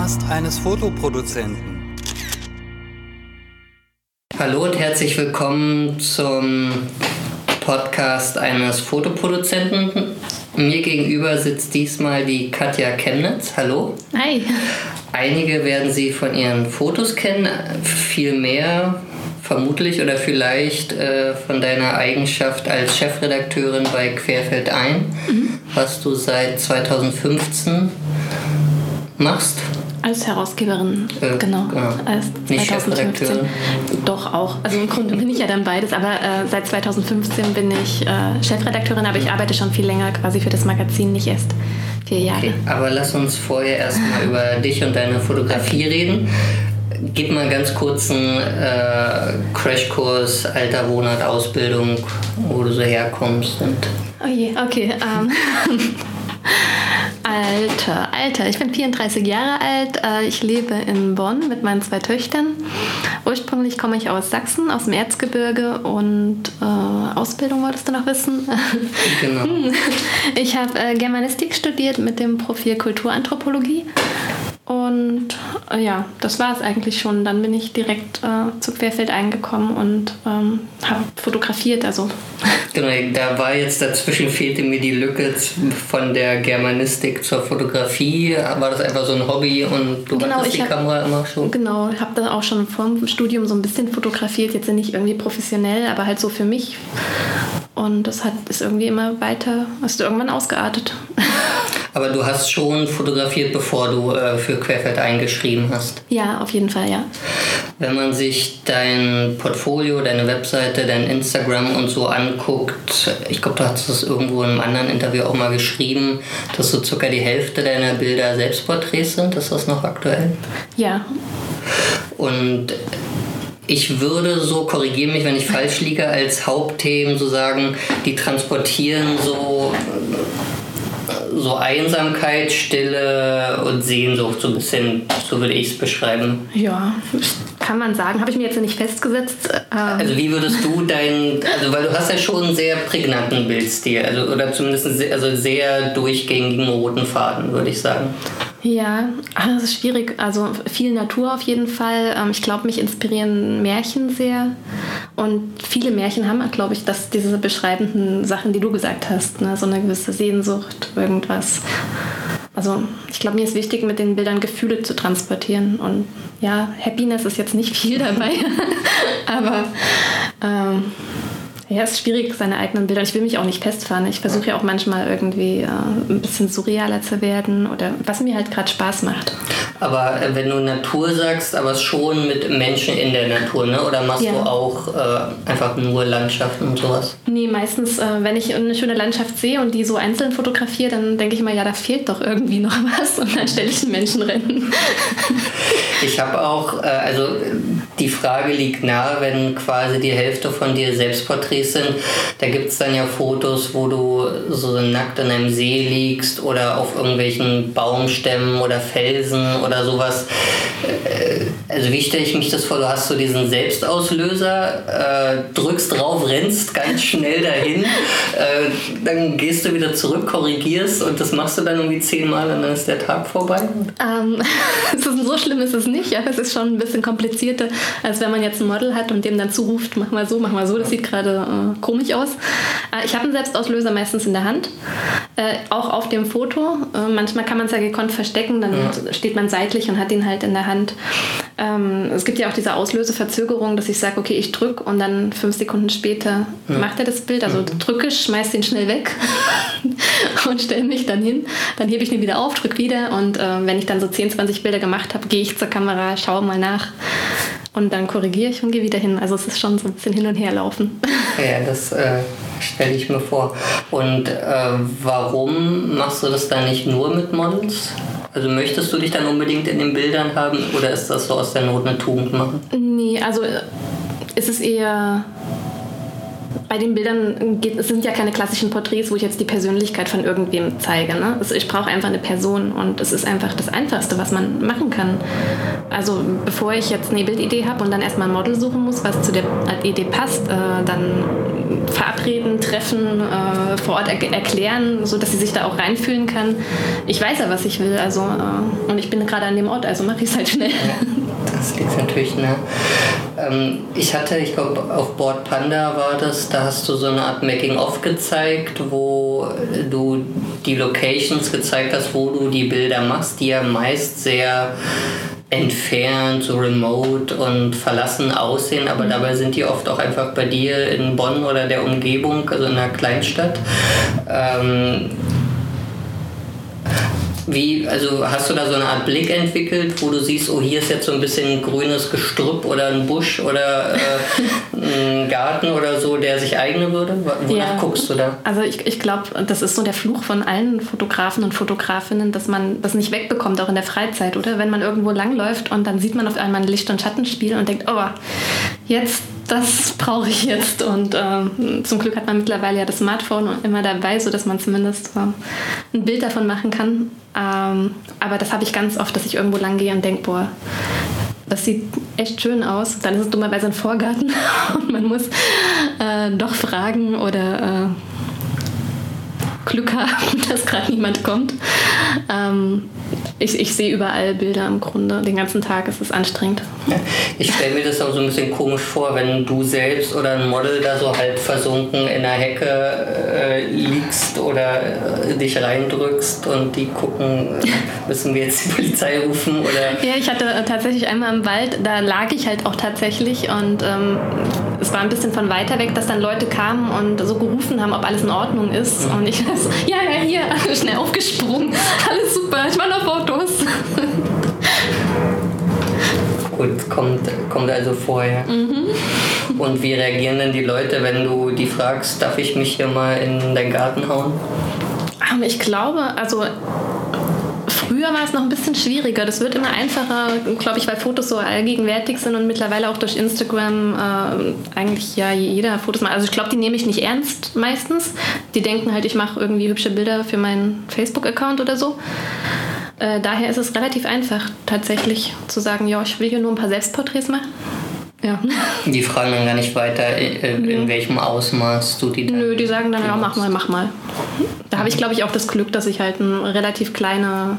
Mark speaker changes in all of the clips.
Speaker 1: Podcast eines Fotoproduzenten.
Speaker 2: Hallo und herzlich willkommen zum Podcast eines Fotoproduzenten. Mir gegenüber sitzt diesmal die Katja Chemnitz. Hallo.
Speaker 3: Hi.
Speaker 2: Einige werden sie von ihren Fotos kennen, viel mehr vermutlich oder vielleicht äh, von deiner Eigenschaft als Chefredakteurin bei Querfeld ein, mhm. was du seit 2015 machst.
Speaker 3: Als Herausgeberin, äh, genau. genau. Als
Speaker 2: Nicht Chefredakteurin.
Speaker 3: Doch auch. Also im Grunde bin ich ja dann beides, aber äh, seit 2015 bin ich äh, Chefredakteurin, aber ich arbeite schon viel länger quasi für das Magazin, nicht erst vier Jahre. Okay,
Speaker 2: aber lass uns vorher erstmal über dich und deine Fotografie reden. Gib mal ganz kurz einen äh, Crashkurs, Alter, Wohnort, Ausbildung, wo du so herkommst. Und
Speaker 3: oh je, okay. Um. Alter, Alter, ich bin 34 Jahre alt. Äh, ich lebe in Bonn mit meinen zwei Töchtern. Ursprünglich komme ich aus Sachsen, aus dem Erzgebirge und äh, Ausbildung wolltest du noch wissen?
Speaker 2: Genau.
Speaker 3: Ich habe äh, Germanistik studiert mit dem Profil Kulturanthropologie und äh, ja, das war es eigentlich schon. Dann bin ich direkt äh, zu Querfeld eingekommen und ähm, habe fotografiert. Also.
Speaker 2: Genau, da war jetzt dazwischen fehlte mir die Lücke von der Germanistik zur Fotografie. War das einfach so ein Hobby und du genau, hattest die hab, Kamera immer schon?
Speaker 3: Genau, ich habe da auch schon vor dem Studium so ein bisschen fotografiert. Jetzt nicht irgendwie professionell, aber halt so für mich. Und das hat ist irgendwie immer weiter, hast du irgendwann ausgeartet.
Speaker 2: Aber du hast schon fotografiert, bevor du äh, für Querfeld eingeschrieben hast.
Speaker 3: Ja, auf jeden Fall, ja.
Speaker 2: Wenn man sich dein Portfolio, deine Webseite, dein Instagram und so anguckt, ich glaube, du hast das irgendwo in einem anderen Interview auch mal geschrieben, dass so circa die Hälfte deiner Bilder Selbstporträts sind. Ist das noch aktuell?
Speaker 3: Ja.
Speaker 2: Und ich würde so, korrigiere mich, wenn ich falsch liege, als Hauptthemen so sagen, die transportieren so so Einsamkeit, Stille und Sehnsucht, so ein bisschen, so würde ich es beschreiben.
Speaker 3: Ja, kann man sagen. Habe ich mir jetzt nicht festgesetzt.
Speaker 2: Ähm also wie würdest du dein, also weil du hast ja schon einen sehr prägnanten Bildstil, also oder zumindest einen sehr, also sehr durchgängigen roten Faden, würde ich sagen.
Speaker 3: Ja, das ist schwierig. Also viel Natur auf jeden Fall. Ähm, ich glaube, mich inspirieren Märchen sehr. Und viele Märchen haben, glaube ich, dass diese beschreibenden Sachen, die du gesagt hast, ne? so eine gewisse Sehnsucht, irgendwas. Also ich glaube, mir ist wichtig, mit den Bildern Gefühle zu transportieren. Und ja, Happiness ist jetzt nicht viel dabei, aber ähm, ja, es ist schwierig, seine eigenen Bilder. Ich will mich auch nicht festfahren. Ich versuche ja auch manchmal irgendwie äh, ein bisschen surrealer zu werden oder was mir halt gerade Spaß macht.
Speaker 2: Aber äh, wenn du Natur sagst, aber schon mit Menschen in der Natur, ne? Oder machst ja. du auch äh, einfach nur Landschaften und sowas?
Speaker 3: Nee, meistens, äh, wenn ich eine schöne Landschaft sehe und die so einzeln fotografiere, dann denke ich immer, ja, da fehlt doch irgendwie noch was und dann stelle ich einen Menschen rennen.
Speaker 2: ich habe auch, äh, also die Frage liegt nahe, wenn quasi die Hälfte von dir Selbstporträts sind. Da gibt es dann ja Fotos, wo du so nackt in einem See liegst oder auf irgendwelchen Baumstämmen oder Felsen oder sowas. Äh, also wie stelle ich mich das vor? Du hast so diesen Selbstauslöser, äh, drückst drauf, rennst ganz schnell dahin, dann gehst du wieder zurück, korrigierst und das machst du dann irgendwie zehnmal und dann ist der Tag vorbei?
Speaker 3: Ähm, so schlimm ist es nicht, ja. Es ist schon ein bisschen komplizierter als wenn man jetzt ein Model hat und dem dann zuruft, mach mal so, mach mal so, das sieht gerade äh, komisch aus. Äh, ich habe einen Selbstauslöser meistens in der Hand, äh, auch auf dem Foto. Äh, manchmal kann man es ja gekonnt verstecken, dann ja. steht man seitlich und hat ihn halt in der Hand. Ähm, es gibt ja auch diese Auslöseverzögerung, dass ich sage, okay, ich drücke und dann fünf Sekunden später ja. macht er das Bild. Also mhm. drücke, schmeiß den schnell weg und stelle mich dann hin. Dann hebe ich ihn wieder auf, drücke wieder und äh, wenn ich dann so 10, 20 Bilder gemacht habe, gehe ich zur Kamera, schaue mal nach und dann korrigiere ich und gehe wieder hin. Also es ist schon so ein bisschen hin und her laufen.
Speaker 2: Ja, das äh, stelle ich mir vor. Und äh, warum machst du das dann nicht nur mit Models? Also möchtest du dich dann unbedingt in den Bildern haben oder ist das so aus der Not eine Tugend machen?
Speaker 3: Nee, also äh, ist es eher bei den Bildern geht, es sind ja keine klassischen Porträts, wo ich jetzt die Persönlichkeit von irgendwem zeige. Ne? Also ich brauche einfach eine Person und es ist einfach das Einfachste, was man machen kann. Also bevor ich jetzt eine Bildidee habe und dann erstmal ein Model suchen muss, was zu der Idee passt, äh, dann verabreden, treffen, äh, vor Ort er erklären, so dass sie sich da auch reinfühlen kann. Ich weiß ja, was ich will, also äh, und ich bin gerade an dem Ort, also mache ich es halt schnell.
Speaker 2: Das liegt natürlich nah. Ähm, ich hatte, ich glaube, auf Board Panda war das, da hast du so eine Art Making-of gezeigt, wo du die Locations gezeigt hast, wo du die Bilder machst, die ja meist sehr entfernt, so remote und verlassen aussehen, aber mhm. dabei sind die oft auch einfach bei dir in Bonn oder der Umgebung, also in einer Kleinstadt. Ähm, wie, also hast du da so eine Art Blick entwickelt, wo du siehst, oh, hier ist jetzt so ein bisschen grünes Gestrüpp oder ein Busch oder äh, ein Garten oder so, der sich eignen würde? Wonach ja, guckst du da?
Speaker 3: Also ich, ich glaube, das ist so der Fluch von allen Fotografen und Fotografinnen, dass man das nicht wegbekommt, auch in der Freizeit, oder? Wenn man irgendwo langläuft und dann sieht man auf einmal ein Licht- und Schattenspiel und denkt, oh, jetzt das brauche ich jetzt. Und äh, zum Glück hat man mittlerweile ja das Smartphone immer dabei, sodass man zumindest äh, ein Bild davon machen kann. Ähm, aber das habe ich ganz oft, dass ich irgendwo lang gehe und denke, boah, das sieht echt schön aus. Dann ist es dummerweise ein Vorgarten und man muss äh, doch fragen oder äh, Glück haben, dass gerade niemand kommt. Ähm, ich, ich sehe überall Bilder im Grunde. Den ganzen Tag ist es anstrengend.
Speaker 2: Ich stelle mir das auch so ein bisschen komisch vor, wenn du selbst oder ein Model da so halb versunken in der Hecke äh, liegst oder äh, dich reindrückst und die gucken, müssen wir jetzt die Polizei rufen oder.
Speaker 3: Ja, ich hatte äh, tatsächlich einmal im Wald, da lag ich halt auch tatsächlich und ähm, es war ein bisschen von weiter weg, dass dann Leute kamen und so gerufen haben, ob alles in Ordnung ist. Mhm. Und ich so, ja, ja, hier, schnell aufgesprungen. Alles super, ich mache noch Fotos.
Speaker 2: Gut, kommt, kommt also vorher. Mhm. Und wie reagieren denn die Leute, wenn du die fragst, darf ich mich hier mal in deinen Garten hauen?
Speaker 3: Ähm, ich glaube, also Früher war es noch ein bisschen schwieriger. Das wird immer einfacher, glaube ich, weil Fotos so allgegenwärtig sind und mittlerweile auch durch Instagram äh, eigentlich ja jeder Fotos macht. Also ich glaube, die nehme ich nicht ernst meistens. Die denken halt, ich mache irgendwie hübsche Bilder für meinen Facebook-Account oder so. Äh, daher ist es relativ einfach, tatsächlich zu sagen, ja, ich will hier nur ein paar Selbstporträts machen. Ja.
Speaker 2: Die fragen dann gar nicht weiter, in, in welchem Ausmaß du die
Speaker 3: dann Nö, die sagen dann, ja, mach mal, mach mal. Da habe ich, glaube ich, auch das Glück, dass ich halt eine relativ kleine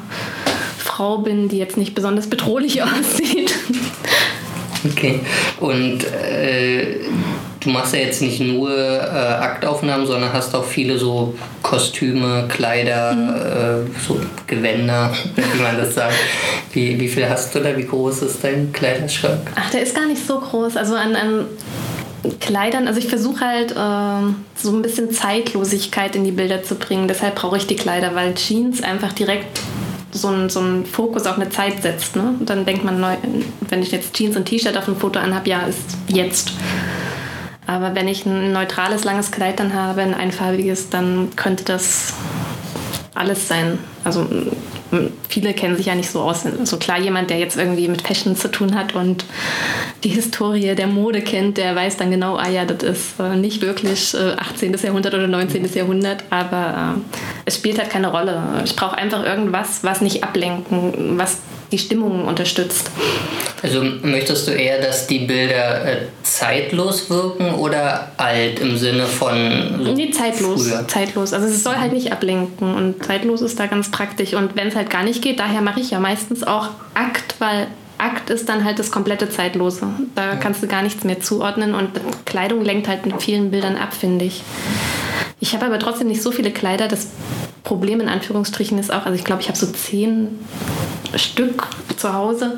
Speaker 3: Frau bin, die jetzt nicht besonders bedrohlich aussieht.
Speaker 2: Okay. Und äh, du machst ja jetzt nicht nur äh, Aktaufnahmen, sondern hast auch viele so Kostüme, Kleider, mhm. äh, so Gewänder, wie man das sagt. Wie, wie viel hast du da? Wie groß ist dein Kleiderschrank?
Speaker 3: Ach, der ist gar nicht so groß. Also an, an Kleidern, also ich versuche halt äh, so ein bisschen Zeitlosigkeit in die Bilder zu bringen. Deshalb brauche ich die Kleider, weil Jeans einfach direkt so einen, so einen Fokus auf eine Zeit setzt. Ne? Und dann denkt man, wenn ich jetzt Jeans und T-Shirt auf dem Foto anhabe, ja, ist jetzt. Aber wenn ich ein neutrales, langes Kleid dann habe, ein einfarbiges, dann könnte das alles sein. Also viele kennen sich ja nicht so aus. So klar, jemand, der jetzt irgendwie mit Fashion zu tun hat und die Historie der Mode kennt, der weiß dann genau, ah ja, das ist äh, nicht wirklich 18. Äh, Jahrhundert oder 19. Jahrhundert, aber äh, es spielt halt keine Rolle. Ich brauche einfach irgendwas, was nicht ablenken, was die Stimmung unterstützt.
Speaker 2: Also möchtest du eher, dass die Bilder äh, zeitlos wirken oder alt im Sinne von.
Speaker 3: So nee, zeitlos. Früher? Zeitlos. Also es soll halt nicht ablenken und zeitlos ist da ganz praktisch. Und wenn es halt gar nicht geht, daher mache ich ja meistens auch Akt, weil Akt ist dann halt das komplette Zeitlose. Da kannst du gar nichts mehr zuordnen und Kleidung lenkt halt in vielen Bildern ab, finde ich. Ich habe aber trotzdem nicht so viele Kleider. Das Problem in Anführungsstrichen ist auch, also ich glaube, ich habe so zehn Stück zu Hause.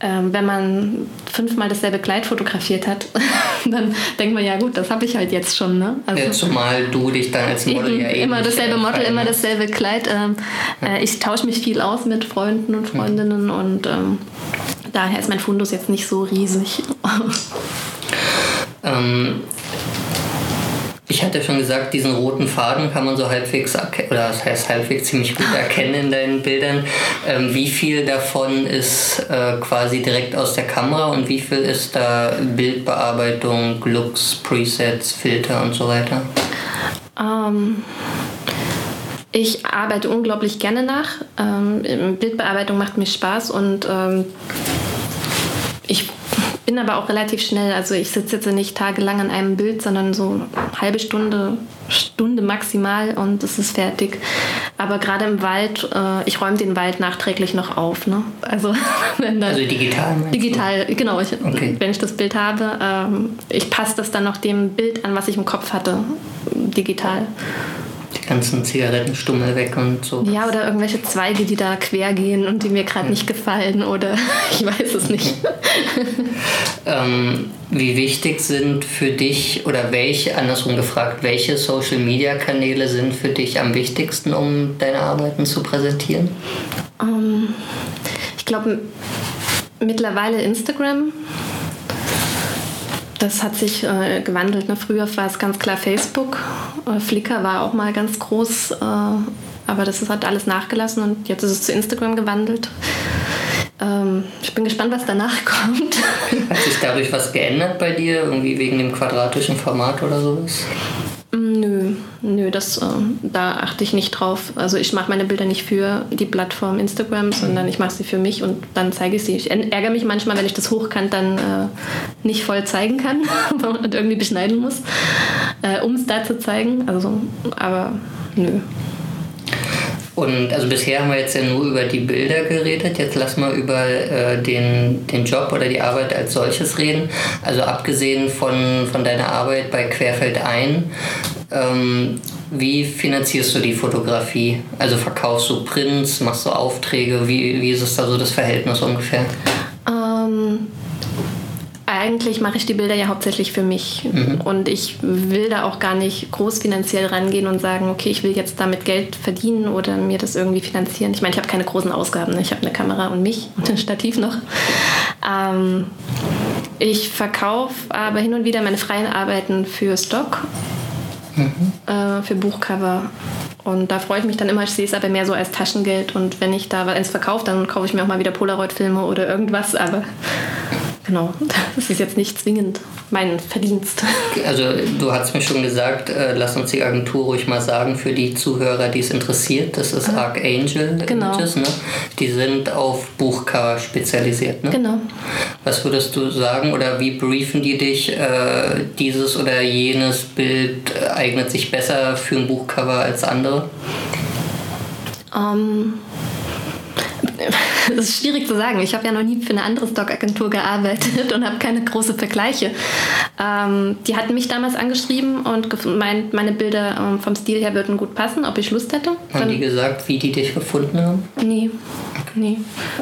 Speaker 3: Ähm, wenn man fünfmal dasselbe Kleid fotografiert hat, dann denkt man, ja gut, das habe ich halt jetzt schon. Ne?
Speaker 2: Also, ja, zumal du dich dann als Model ja eben
Speaker 3: Immer dasselbe Model, immer dasselbe Kleid. Ähm, äh, ich tausche mich viel aus mit Freunden und Freundinnen und ähm, daher ist mein Fundus jetzt nicht so riesig.
Speaker 2: Ich hatte schon gesagt, diesen roten Faden kann man so halbwegs oder das heißt halbwegs ziemlich gut erkennen in deinen Bildern. Ähm, wie viel davon ist äh, quasi direkt aus der Kamera und wie viel ist da Bildbearbeitung, Looks, Presets, Filter und so weiter?
Speaker 3: Ähm, ich arbeite unglaublich gerne nach. Ähm, Bildbearbeitung macht mir Spaß und ähm, ich bin aber auch relativ schnell. Also ich sitze jetzt nicht tagelang an einem Bild, sondern so eine halbe Stunde, Stunde maximal und es ist fertig. Aber gerade im Wald, äh, ich räume den Wald nachträglich noch auf. Ne? Also,
Speaker 2: also digital?
Speaker 3: Digital, du? genau. Ich, okay. Wenn ich das Bild habe, ähm, ich passe das dann noch dem Bild an, was ich im Kopf hatte, digital
Speaker 2: die ganzen Zigarettenstummel weg und so.
Speaker 3: Ja, oder irgendwelche Zweige, die da quer gehen und die mir gerade ja. nicht gefallen oder ich weiß es nicht.
Speaker 2: ähm, wie wichtig sind für dich oder welche, andersrum gefragt, welche Social Media Kanäle sind für dich am wichtigsten, um deine Arbeiten zu präsentieren?
Speaker 3: Ähm, ich glaube mittlerweile Instagram das hat sich äh, gewandelt. Ne? Früher war es ganz klar Facebook. Äh, Flickr war auch mal ganz groß, äh, aber das hat alles nachgelassen und jetzt ist es zu Instagram gewandelt. Ähm, ich bin gespannt, was danach kommt.
Speaker 2: Hat sich dadurch was geändert bei dir? Irgendwie wegen dem quadratischen Format oder sowas?
Speaker 3: Nö, das, äh, da achte ich nicht drauf. Also ich mache meine Bilder nicht für die Plattform Instagram, sondern ich mache sie für mich und dann zeige ich sie. Ich ärgere mich manchmal, wenn ich das hochkant dann äh, nicht voll zeigen kann und irgendwie beschneiden muss, äh, um es da zu zeigen. Also, aber nö.
Speaker 2: Und also bisher haben wir jetzt ja nur über die Bilder geredet. Jetzt lass mal über äh, den, den Job oder die Arbeit als solches reden. Also abgesehen von, von deiner Arbeit bei Querfeld ein, ähm, wie finanzierst du die Fotografie? Also verkaufst du Prints, machst du Aufträge? Wie, wie ist es da so das Verhältnis ungefähr?
Speaker 3: Eigentlich mache ich die Bilder ja hauptsächlich für mich. Mhm. Und ich will da auch gar nicht groß finanziell rangehen und sagen, okay, ich will jetzt damit Geld verdienen oder mir das irgendwie finanzieren. Ich meine, ich habe keine großen Ausgaben. Ne? Ich habe eine Kamera und mich und ein Stativ noch. Ähm, ich verkaufe aber hin und wieder meine freien Arbeiten für Stock, mhm. äh, für Buchcover. Und da freue ich mich dann immer, ich sehe es aber mehr so als Taschengeld. Und wenn ich da eins verkaufe, dann kaufe ich mir auch mal wieder Polaroid-Filme oder irgendwas. Aber genau, das ist jetzt nicht zwingend mein Verdienst.
Speaker 2: Also du hast mir schon gesagt, äh, lass uns die Agentur ruhig mal sagen für die Zuhörer, die es interessiert. Das ist ah. Archangel genau. Images, ne? Die sind auf Buchcover spezialisiert, ne?
Speaker 3: Genau.
Speaker 2: Was würdest du sagen oder wie briefen die dich? Äh, dieses oder jenes Bild eignet sich besser für ein Buchcover als andere?
Speaker 3: Um das ist schwierig zu sagen. Ich habe ja noch nie für eine andere Stockagentur gearbeitet und habe keine großen Vergleiche. Ähm, die hatten mich damals angeschrieben und gemeint, meine Bilder ähm, vom Stil her würden gut passen, ob ich Lust hätte.
Speaker 2: Haben dann, die gesagt, wie die dich gefunden haben?
Speaker 3: Nee, nee.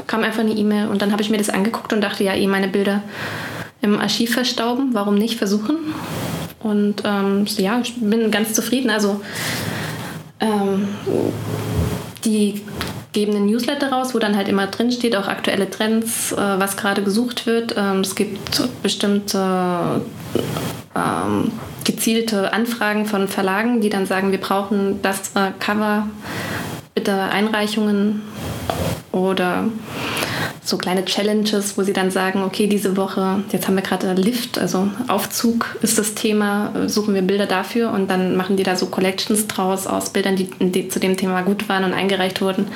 Speaker 3: Kam einfach eine E-Mail und dann habe ich mir das angeguckt und dachte, ja, eh meine Bilder im Archiv verstauben, warum nicht versuchen? Und ähm, ja, ich bin ganz zufrieden. Also ähm, die geben einen Newsletter raus, wo dann halt immer drin steht, auch aktuelle Trends, äh, was gerade gesucht wird. Ähm, es gibt bestimmte ähm, gezielte Anfragen von Verlagen, die dann sagen, wir brauchen das äh, Cover, bitte Einreichungen oder so kleine Challenges, wo sie dann sagen, okay, diese Woche, jetzt haben wir gerade Lift, also Aufzug ist das Thema, suchen wir Bilder dafür und dann machen die da so Collections draus aus Bildern, die, die zu dem Thema gut waren und eingereicht wurden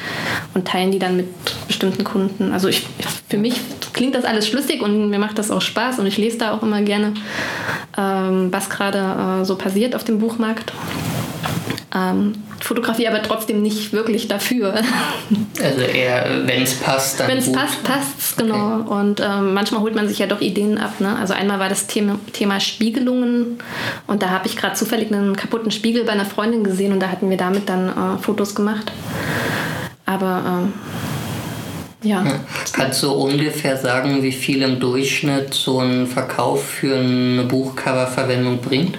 Speaker 3: und teilen die dann mit bestimmten Kunden. Also ich, für mich klingt das alles schlüssig und mir macht das auch Spaß und ich lese da auch immer gerne, ähm, was gerade äh, so passiert auf dem Buchmarkt. Ähm, Fotografie aber trotzdem nicht wirklich dafür.
Speaker 2: Also eher, wenn es passt, dann.
Speaker 3: Wenn es passt, passt es, genau. Okay. Und ähm, manchmal holt man sich ja doch Ideen ab. Ne? Also einmal war das Thema, Thema Spiegelungen und da habe ich gerade zufällig einen kaputten Spiegel bei einer Freundin gesehen und da hatten wir damit dann äh, Fotos gemacht. Aber ähm, ja.
Speaker 2: Kannst du ungefähr sagen, wie viel im Durchschnitt so ein Verkauf für eine Buchcoververwendung bringt?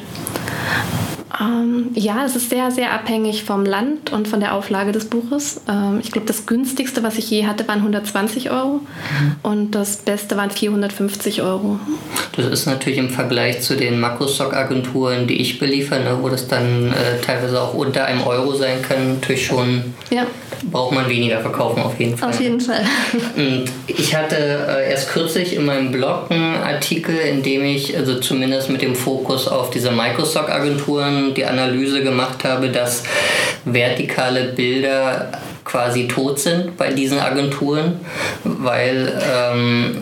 Speaker 3: Ähm, ja, es ist sehr, sehr abhängig vom Land und von der Auflage des Buches. Ähm, ich glaube, das günstigste, was ich je hatte, waren 120 Euro mhm. und das Beste waren 450 Euro.
Speaker 2: Das ist natürlich im Vergleich zu den Makrostock-Agenturen, die ich beliefere, ne, wo das dann äh, teilweise auch unter einem Euro sein kann, natürlich schon ja braucht man weniger verkaufen auf jeden Fall.
Speaker 3: Auf jeden Fall.
Speaker 2: Und ich hatte äh, erst kürzlich in meinem Blog einen Artikel, in dem ich also zumindest mit dem Fokus auf diese Microstock-Agenturen die Analyse gemacht habe, dass vertikale Bilder quasi tot sind bei diesen Agenturen, weil ähm,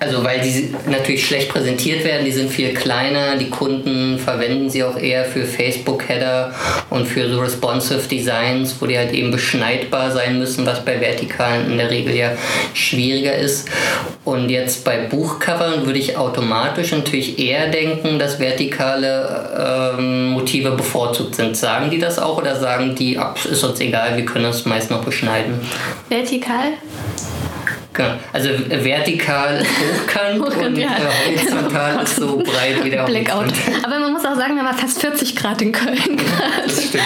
Speaker 2: also weil die natürlich schlecht präsentiert werden, die sind viel kleiner, die Kunden verwenden sie auch eher für Facebook-Header und für so responsive Designs, wo die halt eben beschneidbar sein müssen, was bei vertikalen in der Regel ja schwieriger ist. Und jetzt bei Buchcovern würde ich automatisch natürlich eher denken, dass vertikale ähm, Motive bevorzugt sind. Sagen die das auch oder sagen die, ab, ist uns egal, wir können das meist noch beschneiden?
Speaker 3: Vertikal?
Speaker 2: Genau. Also vertikal hochkant, hochkant und ja. Äh, horizontal ist so breit wie der
Speaker 3: Blackout. Aber man muss auch sagen, wir haben fast 40 Grad in Köln gerade. Das stimmt.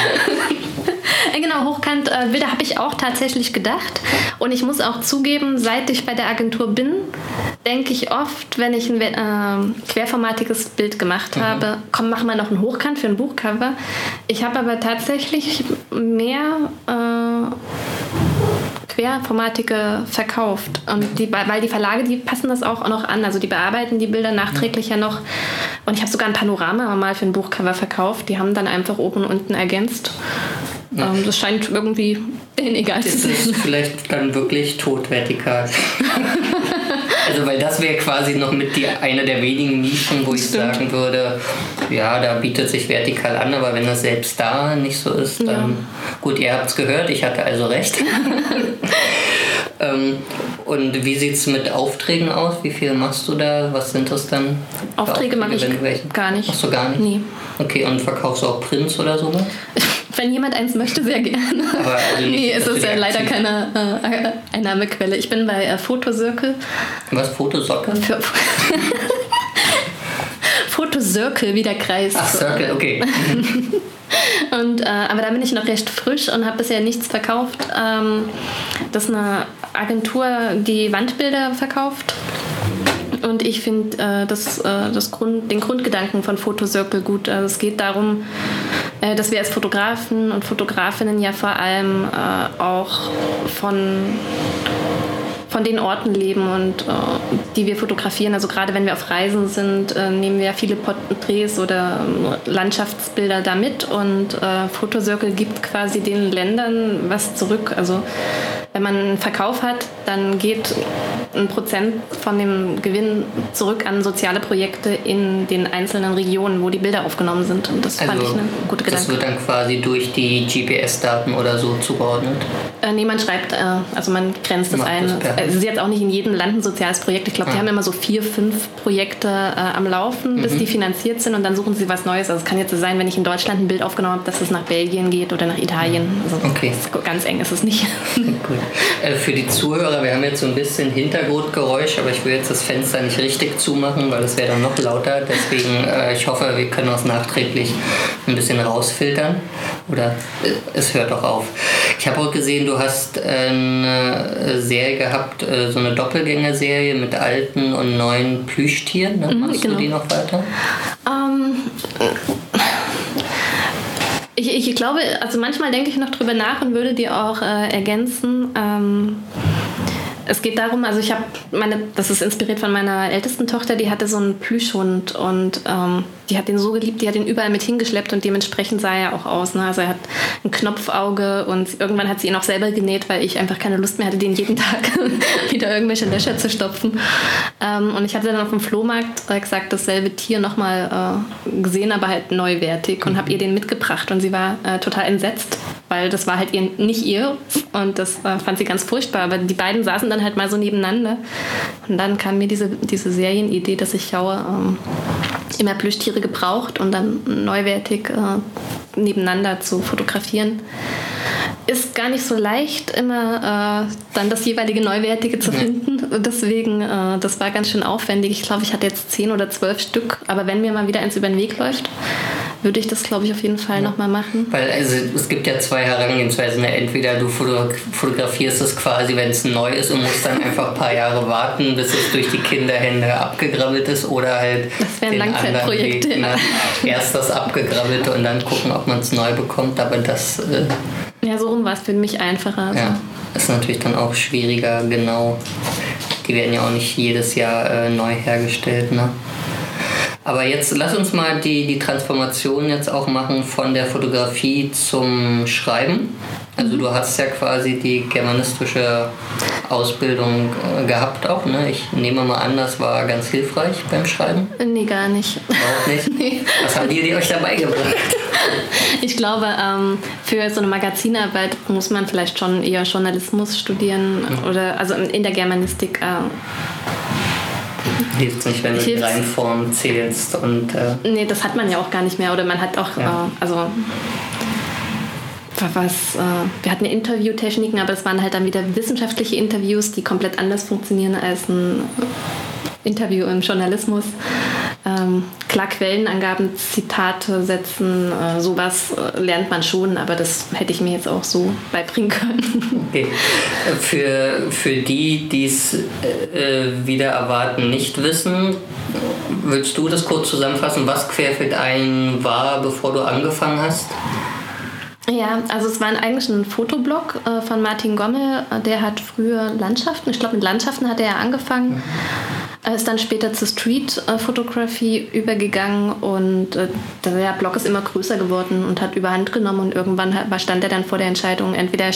Speaker 3: genau, hochkant äh, Bilder habe ich auch tatsächlich gedacht. Und ich muss auch zugeben, seit ich bei der Agentur bin, denke ich oft, wenn ich ein äh, querformatiges Bild gemacht mhm. habe, komm, mach mal noch einen Hochkant für ein Buchcover. Ich habe aber tatsächlich mehr äh, Querformatige verkauft. Und die, weil die Verlage, die passen das auch noch an. Also die bearbeiten die Bilder nachträglich ja noch. Und ich habe sogar ein Panorama mal für ein Buchcover verkauft. Die haben dann einfach oben und unten ergänzt. Ja. Ähm, das scheint irgendwie denen egal zu sein.
Speaker 2: Das ist vielleicht dann wirklich totvertikal. also weil das wäre quasi noch mit die, eine der wenigen Nischen, wo ich Stimmt. sagen würde, ja, da bietet sich vertikal an, aber wenn das selbst da nicht so ist, dann ja. gut, ihr habt es gehört, ich hatte also recht. ähm, und wie sieht es mit Aufträgen aus? Wie viel machst du da? Was sind das dann?
Speaker 3: Aufträge, Aufträge mache ich gar nicht.
Speaker 2: Machst du gar nicht?
Speaker 3: Nee.
Speaker 2: Okay, und verkaufst du auch Prints oder so?
Speaker 3: Wenn jemand eins möchte, sehr gerne. Aber also nee, es ist ja leider keine äh, Einnahmequelle. Ich bin bei äh, Fotocircle.
Speaker 2: Was? Fotocircle?
Speaker 3: Fotocircle, wie der Kreis.
Speaker 2: Ach, Circle, okay.
Speaker 3: und, äh, aber da bin ich noch recht frisch und habe bisher nichts verkauft. Ähm, das ist eine Agentur, die Wandbilder verkauft. Und ich finde äh, das, äh, das Grund, den Grundgedanken von Fotocircle gut. Also es geht darum, äh, dass wir als Fotografen und Fotografinnen ja vor allem äh, auch von von den Orten leben und äh, die wir fotografieren. Also gerade wenn wir auf Reisen sind, äh, nehmen wir viele Porträts oder äh, Landschaftsbilder da mit und äh, Fotocircle gibt quasi den Ländern was zurück. Also wenn man einen Verkauf hat, dann geht ein Prozent von dem Gewinn zurück an soziale Projekte in den einzelnen Regionen, wo die Bilder aufgenommen sind. Und das also fand ich eine gute Gedanke.
Speaker 2: Das wird dann quasi durch die GPS-Daten oder so zugeordnet?
Speaker 3: Äh, nee, man schreibt, äh, also man grenzt das ein. Das es ist jetzt auch nicht in jedem Land ein soziales Projekt. Ich glaube, ah. die haben immer so vier, fünf Projekte äh, am Laufen, bis mhm. die finanziert sind und dann suchen sie was Neues. Also es kann jetzt so sein, wenn ich in Deutschland ein Bild aufgenommen habe, dass es nach Belgien geht oder nach Italien. Also
Speaker 2: okay.
Speaker 3: Ganz eng ist es nicht.
Speaker 2: Gut. Äh, für die Zuhörer, wir haben jetzt so ein bisschen Hintergrundgeräusch, aber ich will jetzt das Fenster nicht richtig zumachen, weil es wäre dann noch lauter. Deswegen, äh, ich hoffe, wir können das nachträglich ein bisschen rausfiltern. Oder äh, es hört auch auf. Ich habe auch gesehen, du hast eine Serie gehabt, so eine Doppelgänger-Serie mit alten und neuen Plüschtieren. Ne?
Speaker 3: Machst
Speaker 2: genau. du die noch weiter?
Speaker 3: Ähm, ich, ich glaube, also manchmal denke ich noch drüber nach und würde dir auch äh, ergänzen. Ähm, es geht darum, also ich habe meine, das ist inspiriert von meiner ältesten Tochter, die hatte so einen Plüschhund und ähm, die hat den so geliebt, die hat ihn überall mit hingeschleppt und dementsprechend sah er auch aus. Ne? Also er hat ein Knopfauge und irgendwann hat sie ihn auch selber genäht, weil ich einfach keine Lust mehr hatte, den jeden Tag wieder irgendwelche Löcher zu stopfen. Ähm, und ich hatte dann auf dem Flohmarkt gesagt, dasselbe Tier nochmal äh, gesehen, aber halt neuwertig und mhm. habe ihr den mitgebracht und sie war äh, total entsetzt, weil das war halt ihr, nicht ihr und das äh, fand sie ganz furchtbar. Aber die beiden saßen dann halt mal so nebeneinander und dann kam mir diese, diese Serienidee, dass ich schaue, ähm, immer Plüschtiere gebraucht und dann neuwertig äh, nebeneinander zu fotografieren. Ist gar nicht so leicht, immer äh, dann das jeweilige Neuwertige zu finden. Deswegen, äh, das war ganz schön aufwendig. Ich glaube, ich hatte jetzt zehn oder zwölf Stück. Aber wenn mir mal wieder eins über den Weg läuft, würde ich das, glaube ich, auf jeden Fall ja. nochmal machen.
Speaker 2: Weil also, es gibt ja zwei Herangehensweisen. Entweder du fotografierst es quasi, wenn es neu ist und musst dann einfach ein paar Jahre warten, bis es durch die Kinderhände abgegrabbelt ist oder halt
Speaker 3: das den anderen Weg,
Speaker 2: ne? erst das abgegrabbelte und dann gucken, ob man es neu bekommt. Aber das... Äh,
Speaker 3: ja, so rum war es für mich einfacher.
Speaker 2: Also. Ja, ist natürlich dann auch schwieriger, genau. Die werden ja auch nicht jedes Jahr äh, neu hergestellt, ne? Aber jetzt lass uns mal die, die Transformation jetzt auch machen von der Fotografie zum Schreiben. Also du hast ja quasi die germanistische Ausbildung äh, gehabt auch, ne? Ich nehme mal an, das war ganz hilfreich beim Schreiben.
Speaker 3: Nee, gar nicht.
Speaker 2: Auch nicht?
Speaker 3: Nee.
Speaker 2: Was haben die, die euch dabei gebracht?
Speaker 3: Ich glaube, ähm, für so eine Magazinarbeit muss man vielleicht schon eher Journalismus studieren oder also in der Germanistik.
Speaker 2: Hilft nicht, wenn du die. Reihenform zählst und äh,
Speaker 3: nee, das hat man ja auch gar nicht mehr oder man hat auch,
Speaker 2: Ja.
Speaker 3: äh, also was, äh, wir hatten ja Interviewtechniken, aber es waren halt dann wieder wissenschaftliche Interviews, die komplett anders funktionieren als ein Interview im Journalismus. Ähm, klar, Quellenangaben, Zitate setzen, äh, sowas äh, lernt man schon, aber das hätte ich mir jetzt auch so beibringen können.
Speaker 2: Okay. Für, für die, die es äh, wieder erwarten, nicht wissen, willst du das kurz zusammenfassen, was Querfeld ein war, bevor du angefangen hast?
Speaker 3: Ja, also es war eigentlich ein Fotoblog äh, von Martin Gommel. Äh, Der hat früher Landschaften, ich glaube mit Landschaften hat er ja angefangen. Er ist dann später zur Street-Fotografie übergegangen und äh, der Blog ist immer größer geworden und hat überhand genommen und irgendwann stand er dann vor der Entscheidung, entweder er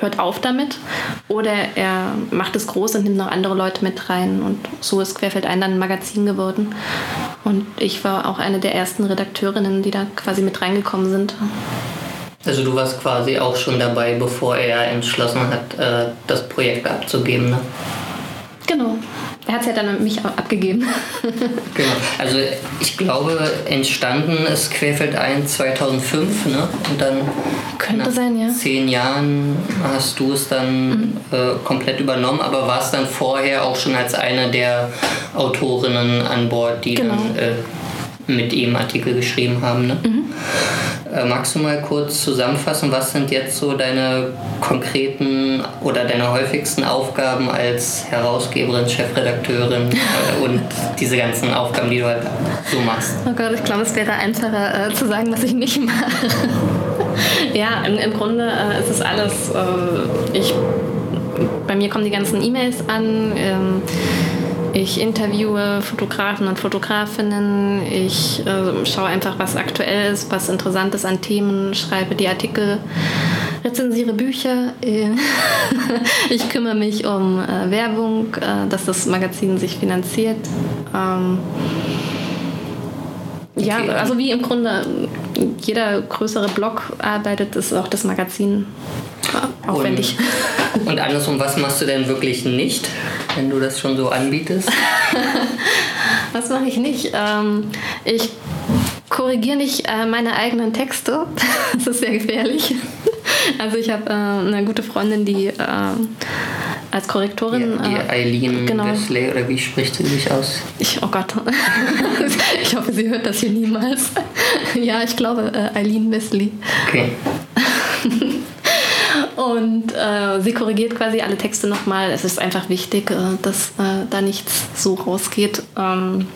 Speaker 3: hört auf damit oder er macht es groß und nimmt noch andere Leute mit rein und so ist Querfeld ein dann ein Magazin geworden und ich war auch eine der ersten Redakteurinnen, die da quasi mit reingekommen sind.
Speaker 2: Also du warst quasi auch schon dabei, bevor er entschlossen hat, äh, das Projekt abzugeben. Ne?
Speaker 3: Genau. Er hat es ja dann an mich ab- abgegeben.
Speaker 2: Genau. Also ich glaube, entstanden ist Querfeld ein 2005, ne? Und dann
Speaker 3: Könnte
Speaker 2: nach
Speaker 3: sein, ja.
Speaker 2: zehn Jahren hast du es dann äh, komplett übernommen, aber warst dann vorher auch schon als eine der Autorinnen an Bord, die
Speaker 3: Genau.
Speaker 2: dann äh, mit ihm Artikel geschrieben haben. Ne? Äh, magst du mal kurz zusammenfassen, was sind jetzt so deine konkreten oder deine häufigsten Aufgaben als Herausgeberin, Chefredakteurin äh, und diese ganzen Aufgaben, die du halt so machst?
Speaker 3: Oh Gott, ich glaube, es wäre einfacher äh, zu sagen, was ich nicht mache. ja, im, im Grunde äh, ist es alles. Ich, bei mir kommen die ganzen E-Mails an. Ähm, ich interviewe Fotografen und Fotografinnen. Ich äh, schaue einfach, was aktuell ist, was interessant ist an Themen, schreibe die Artikel, rezensiere Bücher. Ich kümmere mich um äh, Werbung, äh, dass das Magazin sich finanziert. Ähm, ja, also wie im Grunde jeder größere Blog arbeitet, ist auch das Magazin aufwendig.
Speaker 2: Und, und andersrum, was machst du denn wirklich nicht, wenn du das schon so anbietest?
Speaker 3: Was mache ich nicht? Ähm, ich korrigiere nicht äh, meine eigenen Texte. das ist sehr gefährlich. Also ich habe äh, eine gute Freundin, die äh, als Korrektorin...
Speaker 2: Die, die
Speaker 3: äh,
Speaker 2: Eileen
Speaker 3: genau.
Speaker 2: Wesley, oder wie spricht sie sich aus?
Speaker 3: Ich, oh Gott. ich hoffe, sie hört das hier niemals. ja, ich glaube, äh, Eileen Wesley.
Speaker 2: Okay.
Speaker 3: Und äh, sie korrigiert quasi alle Texte nochmal. Es ist einfach wichtig, äh, dass äh, da nichts so rausgeht. Ähm,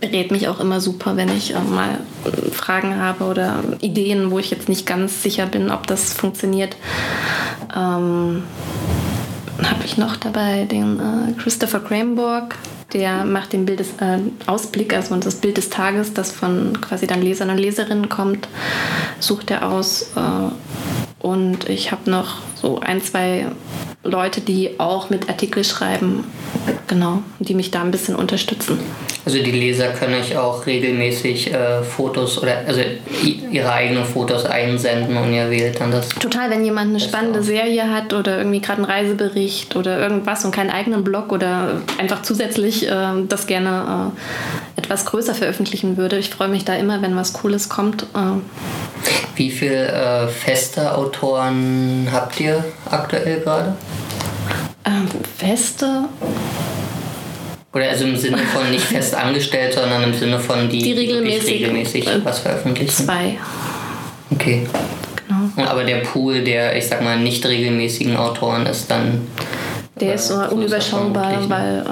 Speaker 3: berät mich auch immer super, wenn ich äh, mal äh, Fragen habe oder Ideen, wo ich jetzt nicht ganz sicher bin, ob das funktioniert. Ähm, habe ich noch dabei den äh, Christopher Cranborg. Der macht den Bildes, äh, Ausblick, also das Bild des Tages, das von quasi dann Lesern und Leserinnen kommt, sucht er aus. Äh, und ich habe noch so ein, zwei Leute, die auch mit Artikel schreiben, genau, die mich da ein bisschen unterstützen.
Speaker 2: Also die Leser können euch auch regelmäßig äh, Fotos oder also ihre eigenen Fotos einsenden und ihr wählt dann das.
Speaker 3: Total, wenn jemand eine spannende
Speaker 2: auch.
Speaker 3: Serie hat oder irgendwie gerade einen Reisebericht oder irgendwas und keinen eigenen Blog oder einfach zusätzlich äh, das gerne äh, etwas größer veröffentlichen würde. Ich freue mich da immer, wenn was Cooles kommt. Äh,
Speaker 2: Wie viele äh, feste Autoren habt ihr aktuell gerade?
Speaker 3: ähm, Feste,
Speaker 2: Oder also im Sinne von nicht fest angestellt, sondern im Sinne von die,
Speaker 3: Die regelmäßig,
Speaker 2: regelmäßig
Speaker 3: äh,
Speaker 2: was veröffentlichen.
Speaker 3: zwei.
Speaker 2: Okay.
Speaker 3: Genau.
Speaker 2: Und Aber der Pool der, ich sag mal, nicht regelmäßigen Autoren ist dann.
Speaker 3: Der
Speaker 2: äh,
Speaker 3: ist so
Speaker 2: größer
Speaker 3: unüberschaubar,
Speaker 2: vermutlich, ne?
Speaker 3: weil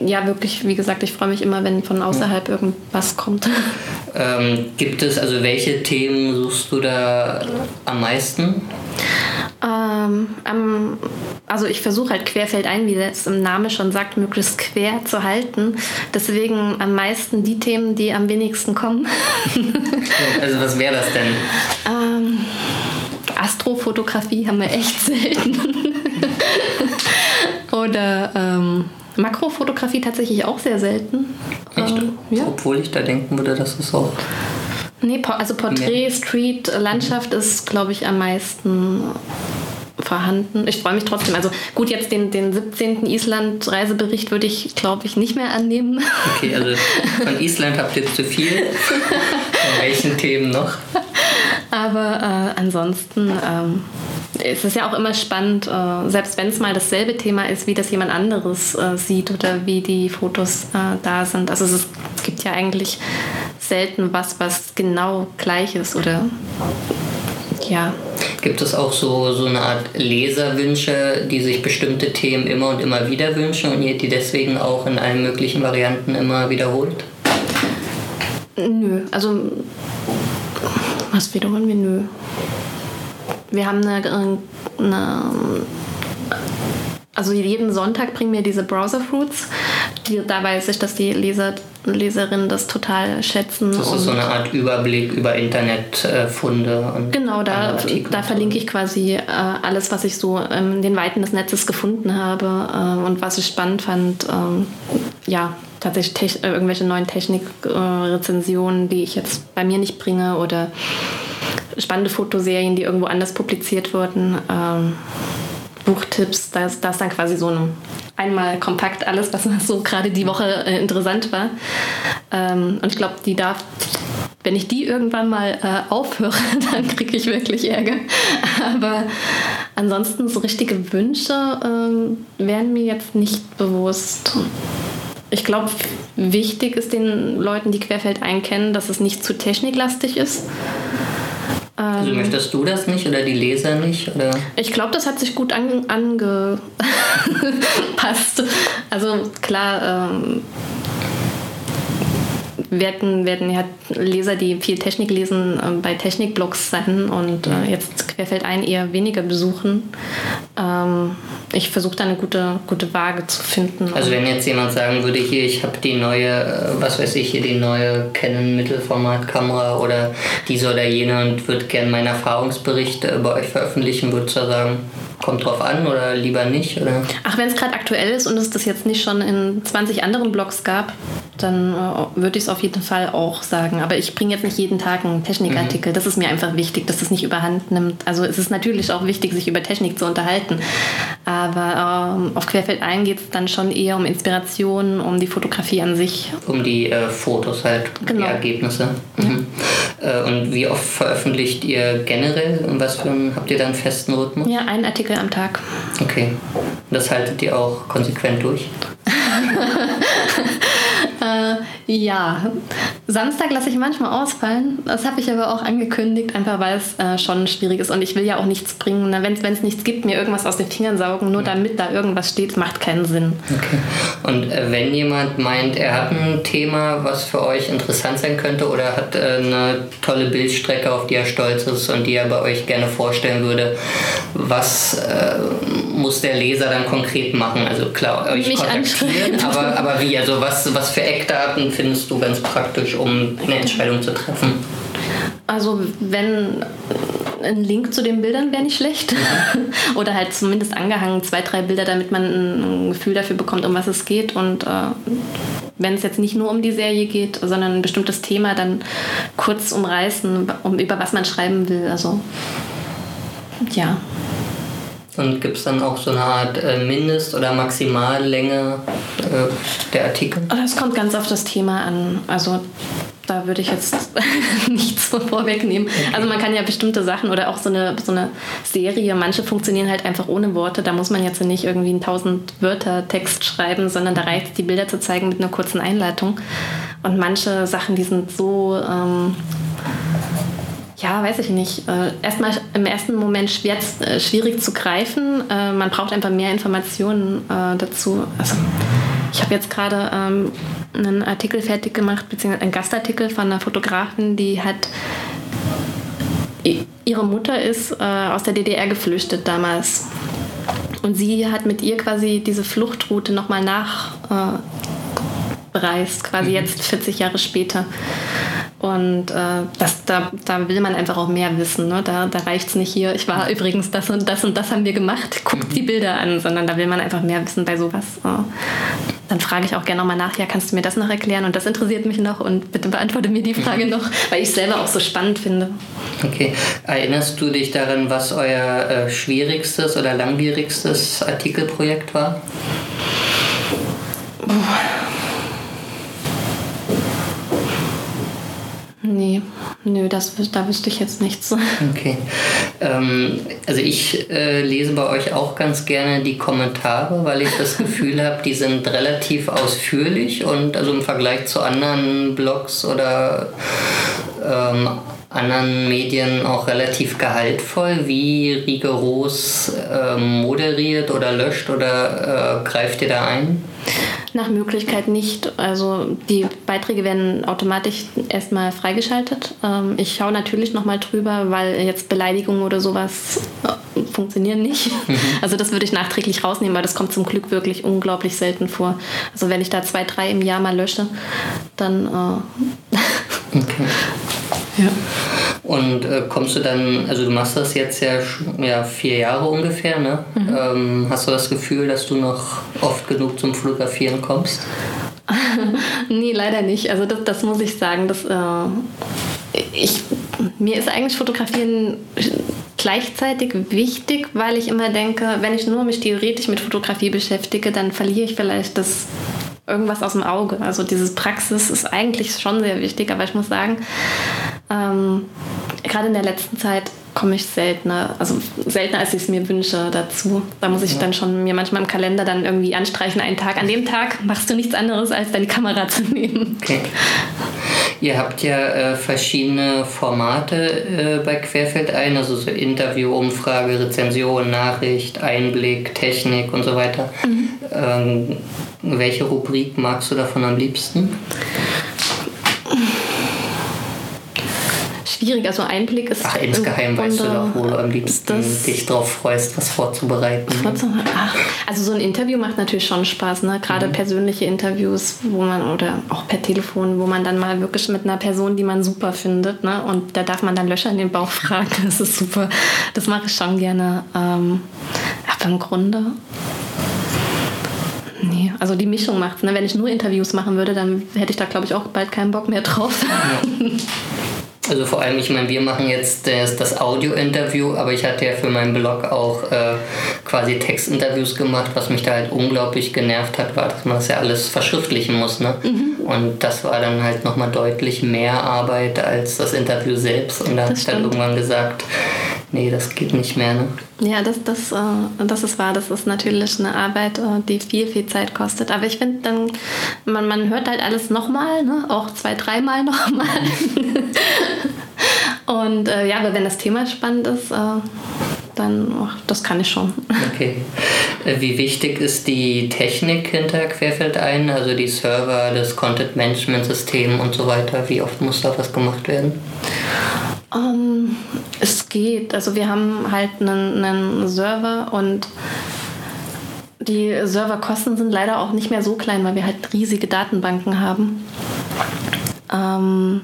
Speaker 3: ähm, ja wirklich, wie gesagt, ich freue mich immer, wenn von außerhalb irgendwas kommt.
Speaker 2: Ähm, gibt es, also welche Themen suchst du da am meisten?
Speaker 3: Äh, Ähm, am, also ich versuche halt querfeldein, wie es im Namen schon sagt, möglichst quer zu halten. Deswegen am meisten die Themen, die am wenigsten kommen.
Speaker 2: also was wäre das denn?
Speaker 3: Ähm, Astrofotografie haben wir echt selten. Oder ähm, Makrofotografie tatsächlich auch sehr selten.
Speaker 2: Echt? Ähm, ja. Obwohl ich da denken würde, dass es auch.
Speaker 3: Nee, also Porträt, Street, Landschaft ist, glaube ich, am meisten vorhanden. Ich freue mich trotzdem. Also gut, jetzt den, den 17. Island-Reisebericht würde ich, glaube ich, nicht mehr annehmen.
Speaker 2: Okay, also von Island habt ihr zu viel. Von welchen Themen noch?
Speaker 3: Aber äh, ansonsten ähm, es ist ja auch immer spannend, äh, selbst wenn es mal dasselbe Thema ist, wie das jemand anderes äh, sieht oder wie die Fotos äh, da sind. Also es gibt ja eigentlich selten was, was genau gleich ist oder ja.
Speaker 2: Gibt es auch so, so eine Art Leserwünsche, die sich bestimmte Themen immer und immer wieder wünschen und ihr die deswegen auch in allen möglichen Varianten immer wiederholt?
Speaker 3: Nö, also was wiederholen wir? Nö. Wir haben eine, eine also jeden Sonntag bringen wir diese Browser Fruits. Die, da weiß ich, dass die Leser, Leserinnen das total schätzen.
Speaker 2: Das ist so eine Art Überblick über Internetfunde.
Speaker 3: und genau, da, da verlinke ich quasi äh, alles, was ich so in den Weiten des Netzes gefunden habe äh, und was ich spannend fand. Ähm, ja, tatsächlich äh, irgendwelche neuen Technikrezensionen, die ich jetzt bei mir nicht bringe oder spannende Fotoserien, die irgendwo anders publiziert wurden. Ähm, Buchtipps, da ist, da ist dann quasi so ein einmal kompakt alles, was so gerade die Woche äh, interessant war. Ähm, und ich glaube, die darf, wenn ich die irgendwann mal äh, aufhöre, dann kriege ich wirklich Ärger. Aber ansonsten so richtige Wünsche ähm, wären mir jetzt nicht bewusst. Ich glaube, wichtig ist den Leuten, die Querfeld einkennen, dass es nicht zu techniklastig ist.
Speaker 2: Also ähm, möchtest du das nicht oder die Leser nicht? Oder?
Speaker 3: Ich glaube, das hat sich gut an, angepasst. also klar, ähm, werden, werden ja Leser, die viel Technik lesen, ähm, bei Technikblogs sein und äh, jetzt querfällt ein eher weniger besuchen. Ähm, ich versuche da eine gute, gute Waage zu finden.
Speaker 2: Also wenn jetzt jemand sagen würde, hier, ich habe die neue, äh, was weiß ich, hier die neue Canon Mittelformatkamera oder diese oder jene und würde gerne meinen Erfahrungsbericht äh, bei euch veröffentlichen, würdest du sagen, kommt drauf an oder lieber nicht? Oder?
Speaker 3: Ach, wenn es gerade aktuell ist und es das jetzt nicht schon in 20 anderen Blogs gab, dann äh, würde ich es auf jeden Fall auch sagen. Aber ich bringe jetzt nicht jeden Tag einen Technikartikel. Mhm. Das ist mir einfach wichtig, dass es nicht überhand nimmt. Also es ist natürlich auch wichtig, sich über Technik zu unterhalten. Aber ähm, auf Querfeld ein geht es dann schon eher um Inspiration, um die Fotografie an sich.
Speaker 2: Um die äh, Fotos halt, genau. die Ergebnisse. Mhm. Ja. Äh, und wie oft veröffentlicht ihr generell? Und was für einen, habt ihr da einen festen Rhythmus?
Speaker 3: Ja, einen Artikel am Tag.
Speaker 2: Okay. Das haltet ihr auch konsequent durch?
Speaker 3: ja, Samstag lasse ich manchmal ausfallen. Das habe ich aber auch angekündigt, einfach weil es äh, schon schwierig ist und ich will ja auch nichts bringen. Wenn es nichts gibt, mir irgendwas aus den Fingern saugen, nur damit da irgendwas steht, macht keinen Sinn.
Speaker 2: Okay. Und äh, wenn jemand meint, er hat ein Thema, was für euch interessant sein könnte oder hat äh, eine tolle Bildstrecke, auf die er stolz ist und die er bei euch gerne vorstellen würde, was äh, muss der Leser dann konkret machen? Also klar, euch Mich kontaktieren, aber, aber wie? Also was, was für Eckdaten findest du ganz praktisch, um eine Entscheidung zu treffen?
Speaker 3: Also wenn ein Link zu den Bildern wäre nicht schlecht. Oder halt zumindest angehangen, zwei, drei Bilder, damit man ein Gefühl dafür bekommt, um was es geht. Und äh, wenn es jetzt nicht nur um die Serie geht, sondern ein bestimmtes Thema, dann kurz umreißen, um, über was man schreiben will. Also ja.
Speaker 2: Und gibt es dann auch so eine Art äh, Mindest- oder Maximallänge äh, der Artikel?
Speaker 3: Das kommt ganz auf das Thema an. Also da würde ich jetzt nichts vorwegnehmen. Okay. Also man kann ja bestimmte Sachen oder auch so eine, so eine Serie, manche funktionieren halt einfach ohne Worte. Da muss man jetzt nicht irgendwie einen 1000 Wörter Text schreiben, sondern da reicht es, die Bilder zu zeigen mit einer kurzen Einleitung. Und manche Sachen, die sind so... Ähm, ja, weiß ich nicht. Äh, erstmal im ersten Moment schwer, äh, schwierig zu greifen. Äh, man braucht einfach mehr Informationen dazu. Also, ich habe jetzt gerade ähm, einen Artikel fertig gemacht, beziehungsweise einen Gastartikel von einer Fotografin, die hat ihre Mutter ist aus der DDR geflüchtet damals. Und sie hat mit ihr quasi diese Fluchtroute nochmal nachbereist, äh, quasi mhm. jetzt 40 Jahre später. Und äh, das, da, da will man einfach auch mehr wissen. Ne? Da, da reicht es nicht hier, ich war übrigens das und das und das haben wir gemacht, guckt mhm. die Bilder an, sondern da will man einfach mehr wissen bei sowas. Äh, dann frage ich auch gerne nochmal nach, ja, kannst du mir das noch erklären? Und das interessiert mich noch und bitte beantworte mir die Frage mhm. noch, weil ich es selber auch so spannend finde.
Speaker 2: Okay. Erinnerst du dich daran, was euer äh, schwierigstes oder langwierigstes Artikelprojekt war?
Speaker 3: Boah. Nee, nö, das, da wüsste ich jetzt nichts.
Speaker 2: Okay. Ähm, also ich äh, lese bei euch auch ganz gerne die Kommentare, weil ich das Gefühl habe, die sind relativ ausführlich und also im Vergleich zu anderen Blogs oder ähm, anderen Medien auch relativ gehaltvoll. Wie rigoros äh, moderiert oder löscht oder äh, greift ihr da ein?
Speaker 3: Nach Möglichkeit nicht. Also die Beiträge werden automatisch erstmal freigeschaltet. Ähm, ich schaue natürlich nochmal drüber, weil jetzt Beleidigungen oder sowas äh, funktionieren nicht. Mhm. Also das würde ich nachträglich rausnehmen, weil das kommt zum Glück wirklich unglaublich selten vor. Also wenn ich da zwei, drei im Jahr mal lösche, dann... Äh
Speaker 2: okay. Ja. Und äh, kommst du dann, also du machst das jetzt ja, ja vier Jahre ungefähr, ne? Mhm. Ähm, hast du das Gefühl, dass du noch oft genug zum Fotografieren kommst?
Speaker 3: nee, leider nicht. Also das, das muss ich sagen. Dass, äh, ich, mir ist eigentlich Fotografieren gleichzeitig wichtig, weil ich immer denke, wenn ich nur mich theoretisch mit Fotografie beschäftige, dann verliere ich vielleicht das irgendwas aus dem Auge. Also diese Praxis ist eigentlich schon sehr wichtig, aber ich muss sagen, ähm, gerade in der letzten Zeit komme ich seltener, also seltener als ich es mir wünsche dazu. Da muss ich ja. dann schon mir manchmal im Kalender dann irgendwie anstreichen, einen Tag. An dem Tag machst du nichts anderes, als deine Kamera zu nehmen.
Speaker 2: Okay. Ihr habt ja äh, verschiedene Formate äh, bei Querfeld ein, also so Interview, Umfrage, Rezension, Nachricht, Einblick, Technik und so weiter. Mhm. Ähm, welche Rubrik magst du davon am liebsten?
Speaker 3: Schwierig. Also Einblick ist.
Speaker 2: Ach, insgeheim weißt du doch, wo du am liebsten dich drauf freust, was vorzubereiten. vorzubereiten.
Speaker 3: Ach, also so ein Interview macht natürlich schon Spaß, ne? Gerade mhm. persönliche Interviews, wo man oder auch per Telefon, wo man dann mal wirklich mit einer Person, die man super findet, ne? Und da darf man dann Löcher in den Bauch fragen. Das ist super. Das mache ich schon gerne. Ähm, aber im Grunde Nee, also die Mischung macht ne? Wenn ich nur Interviews machen würde, dann hätte ich da, glaube ich, auch bald keinen Bock mehr drauf. Ja.
Speaker 2: Also vor allem, ich meine, wir machen jetzt das, das Audio-Interview, aber ich hatte ja für meinen Blog auch äh, quasi Textinterviews gemacht, was mich da halt unglaublich genervt hat, war, dass man das ja alles verschriftlichen muss. Ne? Mhm. Und das war dann halt nochmal deutlich mehr Arbeit als das Interview selbst. Und da habe ich dann irgendwann gesagt, nee, das geht nicht mehr. Ne?
Speaker 3: Ja, das, das, äh, das ist wahr. Das ist natürlich eine Arbeit, äh, die viel, viel Zeit kostet. Aber ich finde, dann man, man hört halt alles nochmal, ne? auch zwei, dreimal nochmal. Und äh, ja, aber wenn das Thema spannend ist, äh, dann, ach, das kann ich schon.
Speaker 2: Okay. Äh, wie wichtig ist die Technik hinter Querfeld ein, also die Server, das Content-Management-System und so weiter? Wie oft muss da was gemacht werden?
Speaker 3: Um, ähm, es geht. Also wir haben halt einen, einen Server und die Serverkosten sind leider auch nicht mehr so klein, weil wir halt riesige Datenbanken haben. Ähm,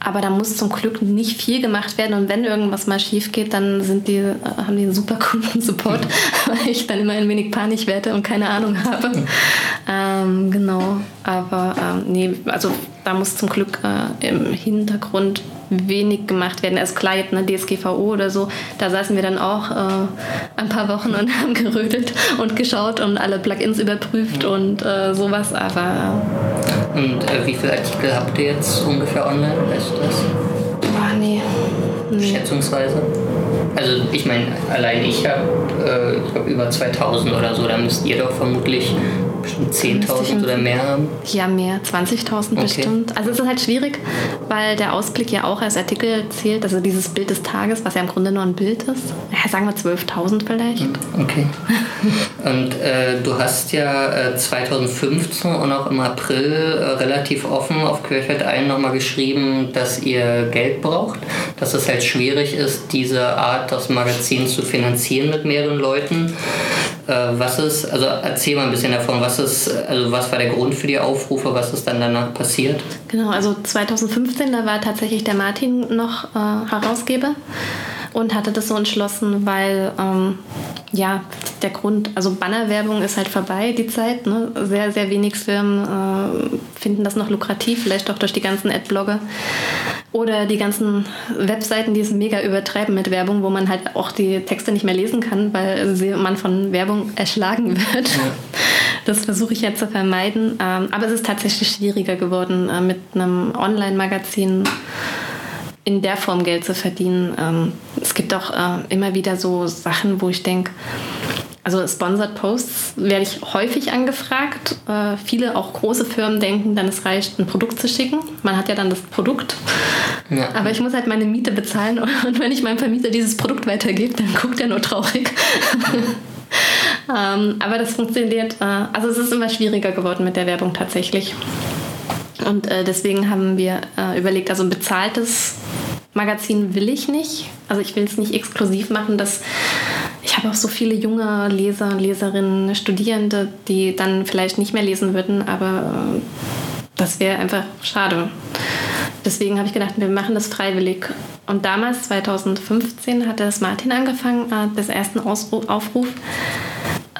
Speaker 3: aber da muss zum Glück nicht viel gemacht werden. Und wenn irgendwas mal schief geht, dann sind die, äh, haben die einen super Kundensupport, weil ich dann immer ein wenig Panik werde und keine Ahnung habe. Ähm, genau, aber ähm, nee, also da muss zum Glück äh, im Hintergrund wenig gemacht werden. Also klar, jetzt eine DSGVO oder so, da saßen wir dann auch äh, ein paar Wochen und haben gerödelt und geschaut und alle Plugins überprüft und äh, sowas, aber...
Speaker 2: Und äh, wie viele Artikel habt ihr jetzt ungefähr online? Weißt du das?
Speaker 3: Boah, nee.
Speaker 2: nee. Schätzungsweise? Also ich meine, allein ich habe äh, ich hab über 2000 oder so, da müsst ihr doch vermutlich bestimmt 10.000 oder mehr haben?
Speaker 3: Ja, mehr, 20.000 okay. bestimmt. Also es ist halt schwierig, weil der Ausblick ja auch als Artikel zählt, also dieses Bild des Tages, was ja im Grunde nur ein Bild ist. Ja, sagen wir 12.000 vielleicht. Hm,
Speaker 2: okay. und äh, du hast ja äh, 2015 und auch im April äh, relativ offen auf Querfeld ein nochmal geschrieben, dass ihr Geld braucht, dass es halt schwierig ist, diese Art, das Magazin zu finanzieren mit mehreren Leuten. Äh, was ist, also erzähl mal ein bisschen davon, was ist, also was war der Grund für die Aufrufe, was ist dann danach passiert?
Speaker 3: Genau, also 2015, da war tatsächlich der Martin noch äh, Herausgeber und hatte das so entschlossen, weil ähm, ja, der Grund, also Bannerwerbung ist halt vorbei, die Zeit. Ne? Sehr, sehr wenig Firmen äh, finden das noch lukrativ, vielleicht auch durch die ganzen Adblogger oder die ganzen Webseiten, die es mega übertreiben mit Werbung, wo man halt auch die Texte nicht mehr lesen kann, weil man von Werbung erschlagen wird. Ja. Das versuche ich jetzt zu vermeiden. Ähm, aber es ist tatsächlich schwieriger geworden, äh, mit einem Online-Magazin in der Form Geld zu verdienen. Ähm, es gibt auch äh, immer wieder so Sachen, wo ich denke, also Sponsored Posts werde ich häufig angefragt. Äh, viele, auch große Firmen, denken dann, es reicht, ein Produkt zu schicken. Man hat ja dann das Produkt. Ja. Aber ich muss halt meine Miete bezahlen und wenn ich meinem Vermieter dieses Produkt weitergebe, dann guckt er nur traurig. ähm, aber das funktioniert, äh, also es ist immer schwieriger geworden mit der Werbung tatsächlich. Und äh, deswegen haben wir äh, überlegt, also ein bezahltes Magazin will ich nicht. Also ich will es nicht exklusiv machen, dass ich habe auch so viele junge Leser, Leserinnen, Studierende, die dann vielleicht nicht mehr lesen würden, aber äh, das wäre einfach schade. Deswegen habe ich gedacht, wir machen das freiwillig. Und damals, 2015, hatte das Martin angefangen, äh, des ersten Aufruf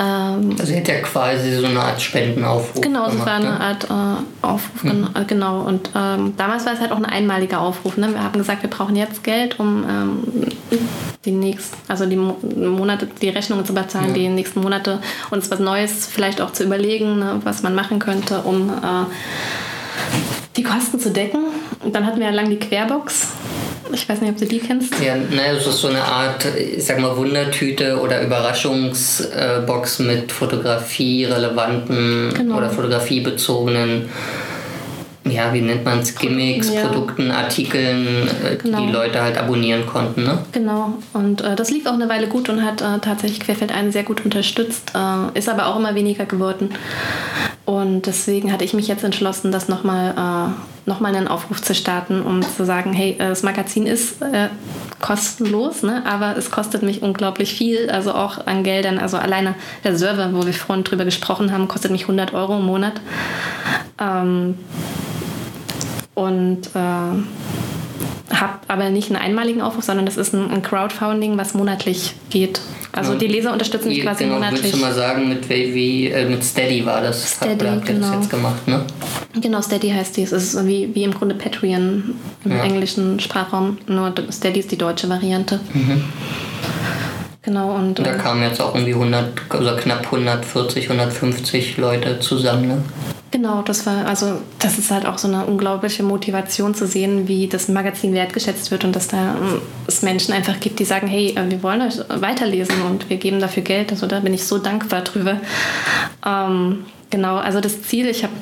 Speaker 2: ähm, also hätte ja quasi so eine Art Spendenaufruf.
Speaker 3: Genau, es war eine ne? Art äh, Aufruf, mhm. genau. Und ähm, damals war es halt auch ein einmaliger Aufruf. Ne? Wir haben gesagt, wir brauchen jetzt Geld, um ähm, die nächsten, also die Monate, die Rechnungen zu bezahlen, ja. die nächsten Monate uns was Neues vielleicht auch zu überlegen, ne, was man machen könnte, um äh, die Kosten zu decken. Und dann hatten wir ja lang die Querbox ich weiß nicht, ob du die kennst.
Speaker 2: Ja, naja, das ist so eine Art, ich sag mal, Wundertüte oder Überraschungsbox mit Fotografie-relevanten genau. oder fotografiebezogenen ja, wie nennt man es, Gimmicks, ja. Produkten, Artikeln, äh, genau. die die Leute halt abonnieren konnten. Ne?
Speaker 3: Genau, und äh, das lief auch eine Weile gut und hat äh, tatsächlich Querfeld einen sehr gut unterstützt, äh, ist aber auch immer weniger geworden. Und deswegen hatte ich mich jetzt entschlossen, das nochmal äh, noch einen Aufruf zu starten, um zu sagen, hey, äh, das Magazin ist äh, kostenlos, ne? aber es kostet mich unglaublich viel, also auch an Geldern. Also alleine der Server, wo wir vorhin drüber gesprochen haben, kostet mich 100 Euro im Monat. Ähm, und äh, habe aber nicht einen einmaligen Aufruf, sondern das ist ein, ein Crowdfunding, was monatlich geht. Also genau. die Leser unterstützen mich quasi genau, monatlich.
Speaker 2: Willst du mal sagen, mit, wie, äh, mit Steady war das?
Speaker 3: Steady, habt ihr genau. das
Speaker 2: jetzt gemacht, ne?
Speaker 3: Genau, Steady heißt dies. Es ist wie, wie im Grunde Patreon im ja. englischen Sprachraum, nur Steady ist die deutsche Variante. Mhm. Genau, und,
Speaker 2: und da äh, kamen jetzt auch irgendwie 100, also knapp 140, 150 Leute zusammen, ne?
Speaker 3: Genau, das war, also das ist halt auch so eine unglaubliche Motivation zu sehen, wie das Magazin wertgeschätzt wird und dass da ähm, es Menschen einfach gibt, die sagen, hey, äh, wir wollen euch weiterlesen und wir geben dafür Geld. Also da bin ich so dankbar drüber. Ähm, genau, also das Ziel, ich habe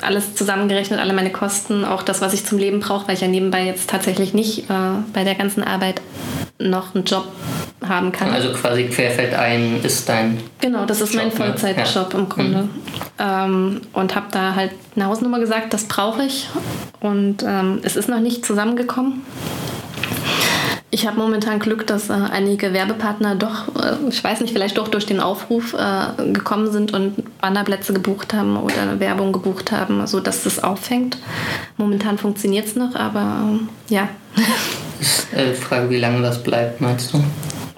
Speaker 3: alles zusammengerechnet, alle meine Kosten, auch das, was ich zum Leben brauche, weil ich ja nebenbei jetzt tatsächlich nicht äh, bei der ganzen Arbeit noch einen Job haben kann.
Speaker 2: Also quasi querfeld ein ist dein.
Speaker 3: Genau, das ist Job, mein ne? Vollzeitjob ja. im Grunde. Mhm. Ähm, und habe da halt eine Hausnummer gesagt, das brauche ich. Und ähm, es ist noch nicht zusammengekommen. Ich habe momentan Glück, dass äh, einige Werbepartner doch, äh, ich weiß nicht, vielleicht doch durch den Aufruf äh, gekommen sind und Bannerplätze gebucht haben oder Werbung gebucht haben, sodass das auffängt. Momentan funktioniert es noch, aber ähm, ja.
Speaker 2: Ist äh, die Frage, wie lange das bleibt, meinst du?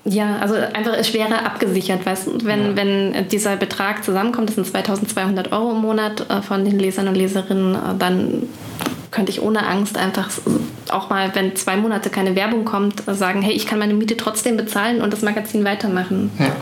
Speaker 3: Ja, also einfach es wäre abgesichert, weißt wenn, ja. wenn dieser Betrag zusammenkommt, das sind 2200 Euro im Monat äh, von den Lesern und Leserinnen, äh, dann könnte ich ohne Angst einfach auch mal, wenn zwei Monate keine Werbung kommt, sagen, hey, ich kann meine Miete trotzdem bezahlen und das Magazin weitermachen.
Speaker 2: Ja.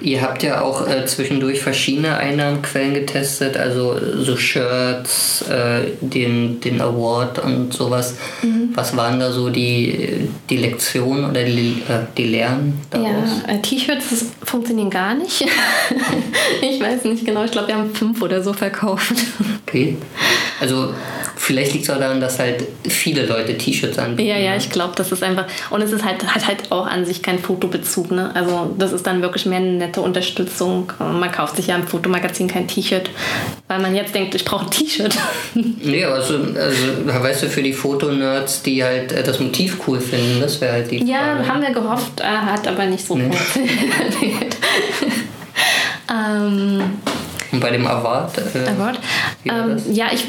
Speaker 2: Ihr habt ja auch äh, zwischendurch verschiedene Einnahmenquellen getestet, also so Shirts, äh, den, den Award und sowas. Mhm. Was waren da so die, die Lektionen oder die, äh, die Lehren
Speaker 3: daraus? Ja, äh, T-Shirts funktionieren gar nicht. ich weiß nicht genau, ich glaube, wir haben fünf oder so verkauft.
Speaker 2: Okay. Also Vielleicht liegt es auch daran, dass halt viele Leute T-Shirts anbieten.
Speaker 3: Ja, ja, ne? ich glaube, das ist einfach. Und es ist halt, hat halt auch an sich keinen Fotobezug. Ne? Also, das ist dann wirklich mehr eine nette Unterstützung. Man kauft sich ja im Fotomagazin kein T-Shirt, weil man jetzt denkt, ich brauche ein T-Shirt.
Speaker 2: Nee, also, also, weißt du, für die Fotonerds, die halt äh, das Motiv cool finden, das wäre halt die. Frage.
Speaker 3: Ja, haben wir gehofft, äh, hat aber nicht so nee. funktioniert.
Speaker 2: ähm. Und bei dem Award? Äh,
Speaker 3: Award? Ähm, ja, ich,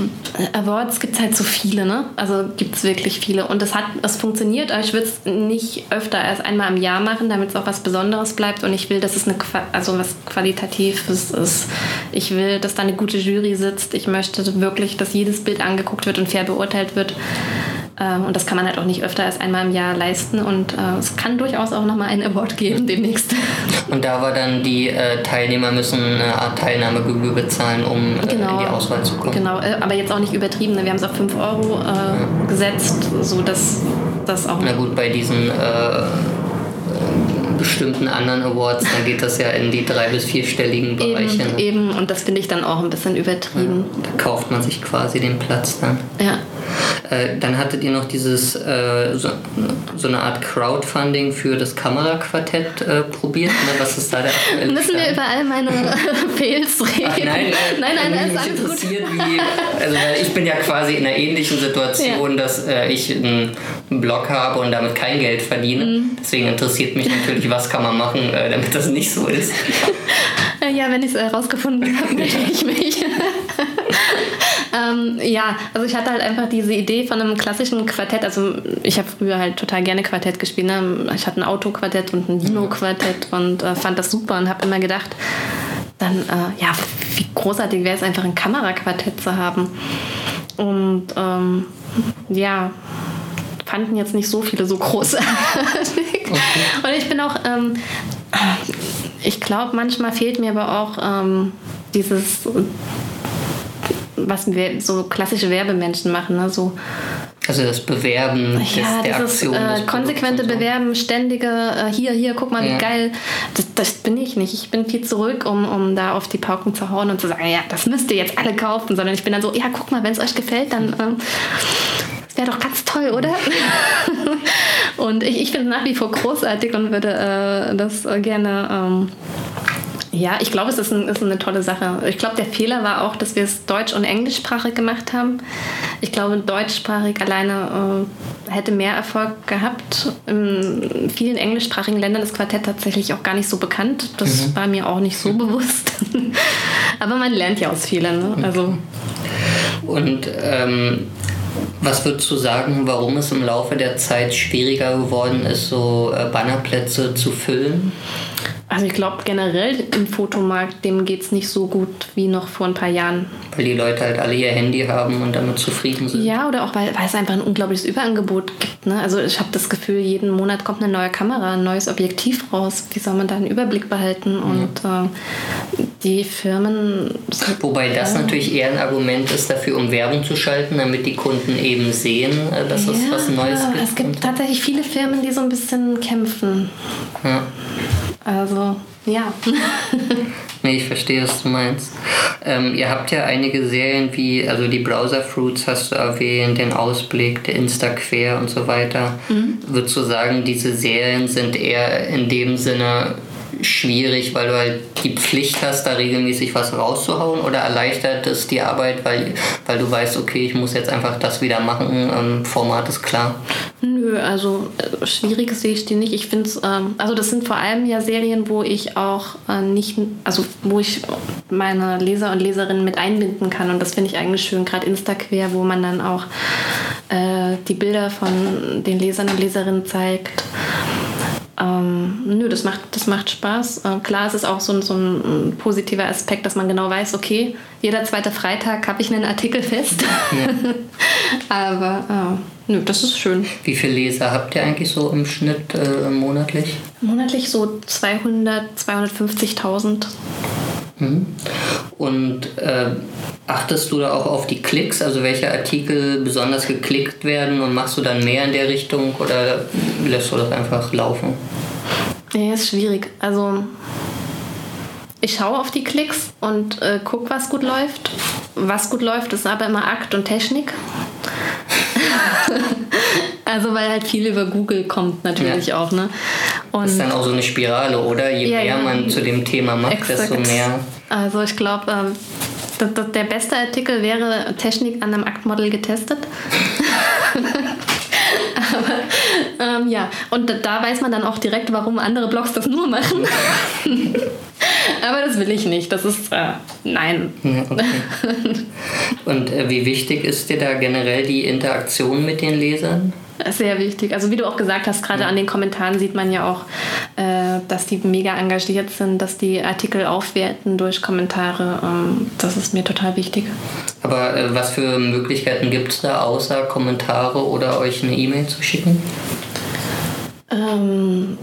Speaker 3: Awards gibt es halt so viele, ne? Also gibt es wirklich viele. Und es hat, es funktioniert, aber ich würde es nicht öfter als einmal im Jahr machen, damit es auch was Besonderes bleibt. Und ich will, dass es eine, also was Qualitatives ist. Ich will, dass da eine gute Jury sitzt. Ich möchte wirklich, dass jedes Bild angeguckt wird und fair beurteilt wird. Ähm, und das kann man halt auch nicht öfter als einmal im Jahr leisten. Und äh, es kann durchaus auch nochmal einen Award geben demnächst.
Speaker 2: Und da war dann die äh, Teilnehmer müssen eine Art Teilnahmegebühr bezahlen, um äh, genau, in die Auswahl zu kommen.
Speaker 3: Genau, aber jetzt auch nicht übertrieben. Ne? Wir haben es auf 5 Euro ja. gesetzt, sodass das auch.
Speaker 2: Na gut, bei diesen bestimmten anderen Awards, dann geht das ja in die drei- bis vierstelligen Bereiche.
Speaker 3: Eben, ne? eben, und das finde ich dann auch ein bisschen übertrieben.
Speaker 2: Ja, da kauft man sich quasi den Platz dann.
Speaker 3: Ja.
Speaker 2: Äh, dann hattet ihr noch dieses, äh, so, so, eine Art Crowdfunding für das Kameraquartett äh, probiert. Ne? Was ist da der
Speaker 3: aktuelle Müssen wir über all meine Fails reden? Ach,
Speaker 2: nein, nein, nein, nein, mich interessiert, wie, also weil ich bin ja quasi in einer ähnlichen Situation, ja. dass äh, ich einen Blog habe und damit kein Geld verdiene. Mhm. Deswegen interessiert mich natürlich, was kann man machen, äh, damit das nicht so ist.
Speaker 3: ja, wenn ich es herausgefunden habe, melde ich mich. ähm, ja, also ich hatte halt einfach diese Idee von einem klassischen Quartett. Also ich habe früher halt total gerne Quartett gespielt. Ne? Ich hatte ein Autoquartett und ein Dino-Quartett und äh, fand das super und habe immer gedacht, dann, äh, ja, wie großartig wäre es einfach ein Kameraquartett zu haben. Und ähm, ja, fanden jetzt nicht so viele so großartig. Okay. Und ich bin auch, ähm, ich glaube, manchmal fehlt mir aber auch ähm, dieses was wir, so klassische Werbemenschen machen. Ne? So,
Speaker 2: also das Bewerben
Speaker 3: ja, des, der Aktion. Äh, konsequente so. Bewerben, ständige, äh, hier, hier, guck mal, ja. wie geil. Das, das, bin ich nicht. Ich bin viel zurück, um, um da auf die Pauken zu hauen und zu sagen, ja, das müsst ihr jetzt alle kaufen, sondern ich bin dann so, ja, guck mal, wenn es euch gefällt, dann ähm, wäre doch ganz toll, oder? und ich, ich finde es nach wie vor großartig und würde äh, das gerne ähm, ja, ich glaube, es ist, ein, ist, eine tolle Sache. Ich glaube, der Fehler war auch, dass wir es deutsch- und englischsprachig gemacht haben. Ich glaube, deutschsprachig alleine äh, hätte mehr Erfolg gehabt. In vielen englischsprachigen Ländern ist Quartett tatsächlich auch gar nicht so bekannt. Das mhm. war mir auch nicht so bewusst. Aber man lernt ja aus vielen. Ne? Also.
Speaker 2: Und ähm, was würdest du sagen, warum es im Laufe der Zeit schwieriger geworden ist, so äh, Bannerplätze zu füllen?
Speaker 3: Also ich glaube generell im Fotomarkt, dem geht es nicht so gut wie noch vor ein paar Jahren.
Speaker 2: Weil die Leute halt alle ihr Handy haben und damit zufrieden sind.
Speaker 3: Ja, oder auch weil, weil es einfach ein unglaubliches Überangebot gibt. Ne? Also ich habe das Gefühl, jeden Monat kommt eine neue Kamera, ein neues Objektiv raus. Wie soll man da einen Überblick behalten? Und äh, die Firmen...
Speaker 2: Wobei das natürlich eher ein Argument ist dafür, um Werbung zu schalten, damit die Kunden eben sehen, äh, dass ja, es was Neues gibt.
Speaker 3: Es gibt tatsächlich viele Firmen, die so ein bisschen kämpfen. Ja. Also, ja.
Speaker 2: nee, ich verstehe, was du meinst. Ähm, ihr habt ja einige Serien wie, also die Browser Fruits hast du erwähnt, den Ausblick, der Instaquer und so weiter. Mhm. Würdest du sagen, diese Serien sind eher in dem Sinne schwierig, weil du halt die Pflicht hast, da regelmäßig was rauszuhauen oder erleichtert es die Arbeit, weil, weil du weißt, okay, ich muss jetzt einfach das wieder machen, ähm, Format ist klar?
Speaker 3: Also äh, schwierig sehe ich die nicht. Ich finde es, ähm, also das sind vor allem ja Serien, wo ich auch äh, nicht, also wo ich meine Leser und Leserinnen mit einbinden kann und das finde ich eigentlich schön, gerade Instaquer, wo man dann auch äh, die Bilder von den Lesern und Leserinnen zeigt. Ähm, nö, das macht, das macht Spaß. Äh, klar, es ist auch so ein, so ein positiver Aspekt, dass man genau weiß, okay, jeder zweite Freitag habe ich einen Artikel fest. Ja. Aber äh, nö, das ist schön.
Speaker 2: Wie viele Leser habt ihr eigentlich so im Schnitt äh, monatlich?
Speaker 3: Monatlich so 200, 250.000.
Speaker 2: Mhm. Und äh, achtest du da auch auf die Klicks, also welche Artikel besonders geklickt werden und machst du dann mehr in der Richtung oder lässt du das einfach laufen?
Speaker 3: Ja, ist schwierig. Also ich schaue auf die Klicks und äh, gucke, was gut läuft. Was gut läuft, ist aber immer Akt und Technik. also weil halt viel über Google kommt natürlich ja. auch. Ne?
Speaker 2: Und das ist dann auch so eine Spirale, oder? Je ja, mehr ja. man zu dem Thema macht, Exakt. desto mehr.
Speaker 3: Also ich glaube, ähm, der beste Artikel wäre Technik an einem Aktmodell getestet. Aber ähm, ja, und da weiß man dann auch direkt, warum andere Blogs das nur machen. Aber das will ich nicht. Das ist äh, nein. Okay.
Speaker 2: Und äh, wie wichtig ist dir da generell die Interaktion mit den Lesern?
Speaker 3: Sehr wichtig. Also wie du auch gesagt hast, gerade ja. an den Kommentaren sieht man ja auch, äh, dass die mega engagiert sind, dass die Artikel aufwerten durch Kommentare. Ähm, das ist mir total wichtig.
Speaker 2: Aber äh, was für Möglichkeiten gibt es da, außer Kommentare oder euch eine E-Mail zu schicken?
Speaker 3: Ähm,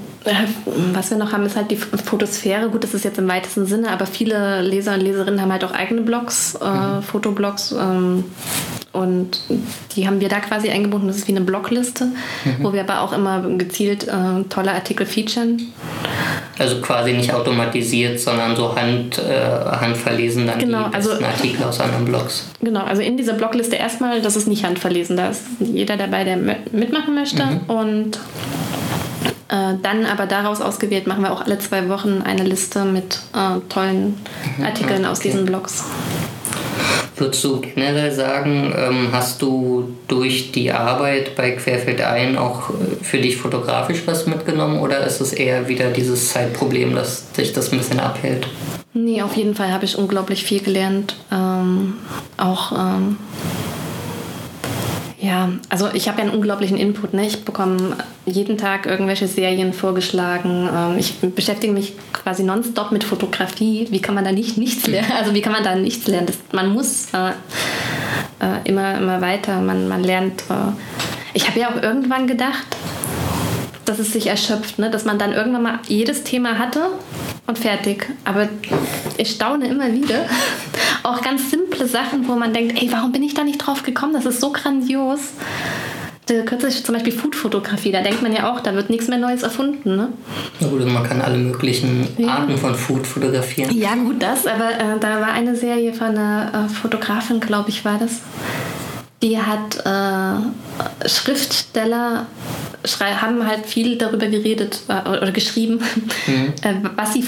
Speaker 3: was wir noch haben, ist halt die Fotosphäre. Gut, das ist jetzt im weitesten Sinne, aber viele Leser und Leserinnen haben halt auch eigene Blogs, äh, mhm. Fotoblogs. Ähm, und die haben wir da quasi eingebunden. Das ist wie eine Blogliste, mhm. wo wir aber auch immer gezielt äh, tolle Artikel featuren.
Speaker 2: Also quasi nicht automatisiert, sondern so hand, äh, handverlesen dann
Speaker 3: genau,
Speaker 2: die besten also, Artikel aus anderen Blogs.
Speaker 3: Genau, also in dieser Blogliste erstmal, das ist nicht handverlesen. Da ist jeder dabei, der mitmachen möchte. Mhm. Und äh, dann aber daraus ausgewählt machen wir auch alle zwei Wochen eine Liste mit äh, tollen mhm. Artikeln okay. aus diesen Blogs.
Speaker 2: Würdest du generell sagen, ähm, hast du durch die Arbeit bei Querfeld ein auch äh, für dich fotografisch was mitgenommen oder ist es eher wieder dieses Zeitproblem, dass dich das ein bisschen abhält?
Speaker 3: Nee, auf jeden Fall habe ich unglaublich viel gelernt. Ähm, auch ähm, ja, also ich habe ja einen unglaublichen Input. Ne? Ich bekomme jeden Tag irgendwelche Serien vorgeschlagen. Ähm, ich beschäftige mich quasi nonstop mit Fotografie. Wie kann man da nicht nichts lernen? Also wie kann man da nichts lernen? Das, man muss äh, äh, immer, immer weiter. Man, man lernt. Äh ich habe ja auch irgendwann gedacht, dass es sich erschöpft, ne? dass man dann irgendwann mal jedes Thema hatte und fertig. Aber ich staune immer wieder. Auch ganz simple Sachen, wo man denkt, ey, warum bin ich da nicht drauf gekommen? Das ist so grandios. Kürzlich zum Beispiel Foodfotografie, da denkt man ja auch, da wird nichts mehr Neues erfunden. Ne?
Speaker 2: Ja gut, man kann alle möglichen ja. Arten von Food fotografieren.
Speaker 3: Ja gut, das, aber äh, da war eine Serie von einer äh, Fotografin, glaube ich, war das. Die hat äh, Schriftsteller haben halt viel darüber geredet äh, oder geschrieben, mhm. äh, was, sie,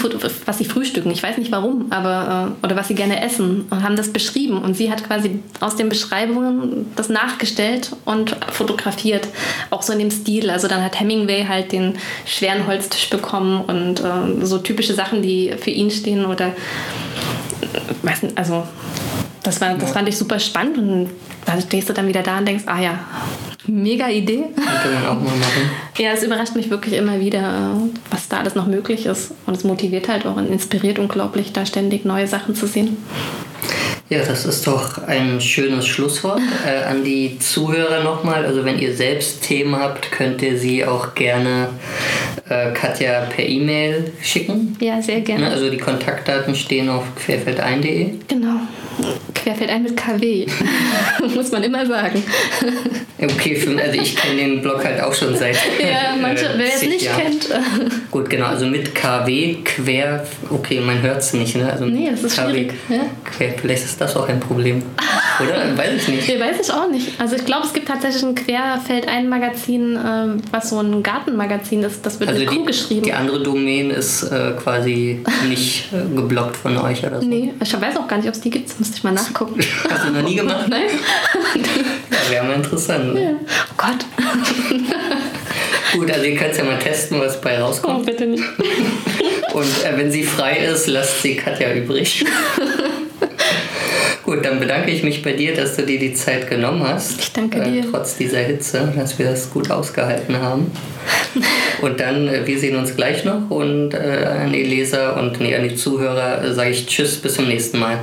Speaker 3: was sie frühstücken. Ich weiß nicht warum, aber äh, oder was sie gerne essen und haben das beschrieben. Und sie hat quasi aus den Beschreibungen das nachgestellt und fotografiert, auch so in dem Stil. Also dann hat Hemingway halt den schweren Holztisch bekommen und äh, so typische Sachen, die für ihn stehen oder weiß nicht, also das, war, das fand ich super spannend und dann stehst du dann wieder da und denkst, ah ja, mega Idee. Könnte man auch mal machen. Ja, es überrascht mich wirklich immer wieder, was da alles noch möglich ist. Und es motiviert halt auch und inspiriert unglaublich, da ständig neue Sachen zu sehen.
Speaker 2: Ja, das ist doch ein schönes Schlusswort äh, an die Zuhörer nochmal. Also wenn ihr selbst Themen habt, könnt ihr sie auch gerne äh, Katja per E-Mail schicken.
Speaker 3: Ja, sehr gerne.
Speaker 2: Also die Kontaktdaten stehen auf querfeldein.de.
Speaker 3: Genau. Querfeldein mit KW, muss man immer sagen.
Speaker 2: Okay, also ich kenne den Blog halt auch schon seit.
Speaker 3: Ja, manche, äh, wer es nicht Jahren. kennt.
Speaker 2: Gut, genau, also mit KW, quer, okay, man hört es nicht, ne? Also
Speaker 3: nee, das ist KW, schwierig. Ja?
Speaker 2: Quer, vielleicht ist das auch ein Problem. Oder? Weiß ich nicht.
Speaker 3: Nee, weiß ich auch nicht. Also ich glaube, es gibt tatsächlich ein Querfeldein-Magazin, äh, was so ein Gartenmagazin ist. Das wird also mit Q geschrieben.
Speaker 2: Die andere Domain ist äh, quasi nicht äh, geblockt von euch oder so?
Speaker 3: Nee, ich weiß auch gar nicht, ob es die gibt. Müsste ich mal nachgucken.
Speaker 2: Hast du noch nie gemacht?
Speaker 3: Nein.
Speaker 2: ja, wäre mal interessant. Ne? Ja.
Speaker 3: Oh Gott.
Speaker 2: Gut, also ihr könnt ja mal testen, was bei rauskommt.
Speaker 3: Oh, bitte nicht.
Speaker 2: Und äh, wenn sie frei ist, lasst sie Katja übrig. Gut, dann bedanke ich mich bei dir, dass du dir die Zeit genommen hast.
Speaker 3: Ich danke äh, dir.
Speaker 2: trotz dieser Hitze, dass wir das gut ausgehalten haben. und dann, äh, wir sehen uns gleich noch und äh, an die Leser und nee, an die Zuhörer äh, sage ich Tschüss, bis zum nächsten Mal.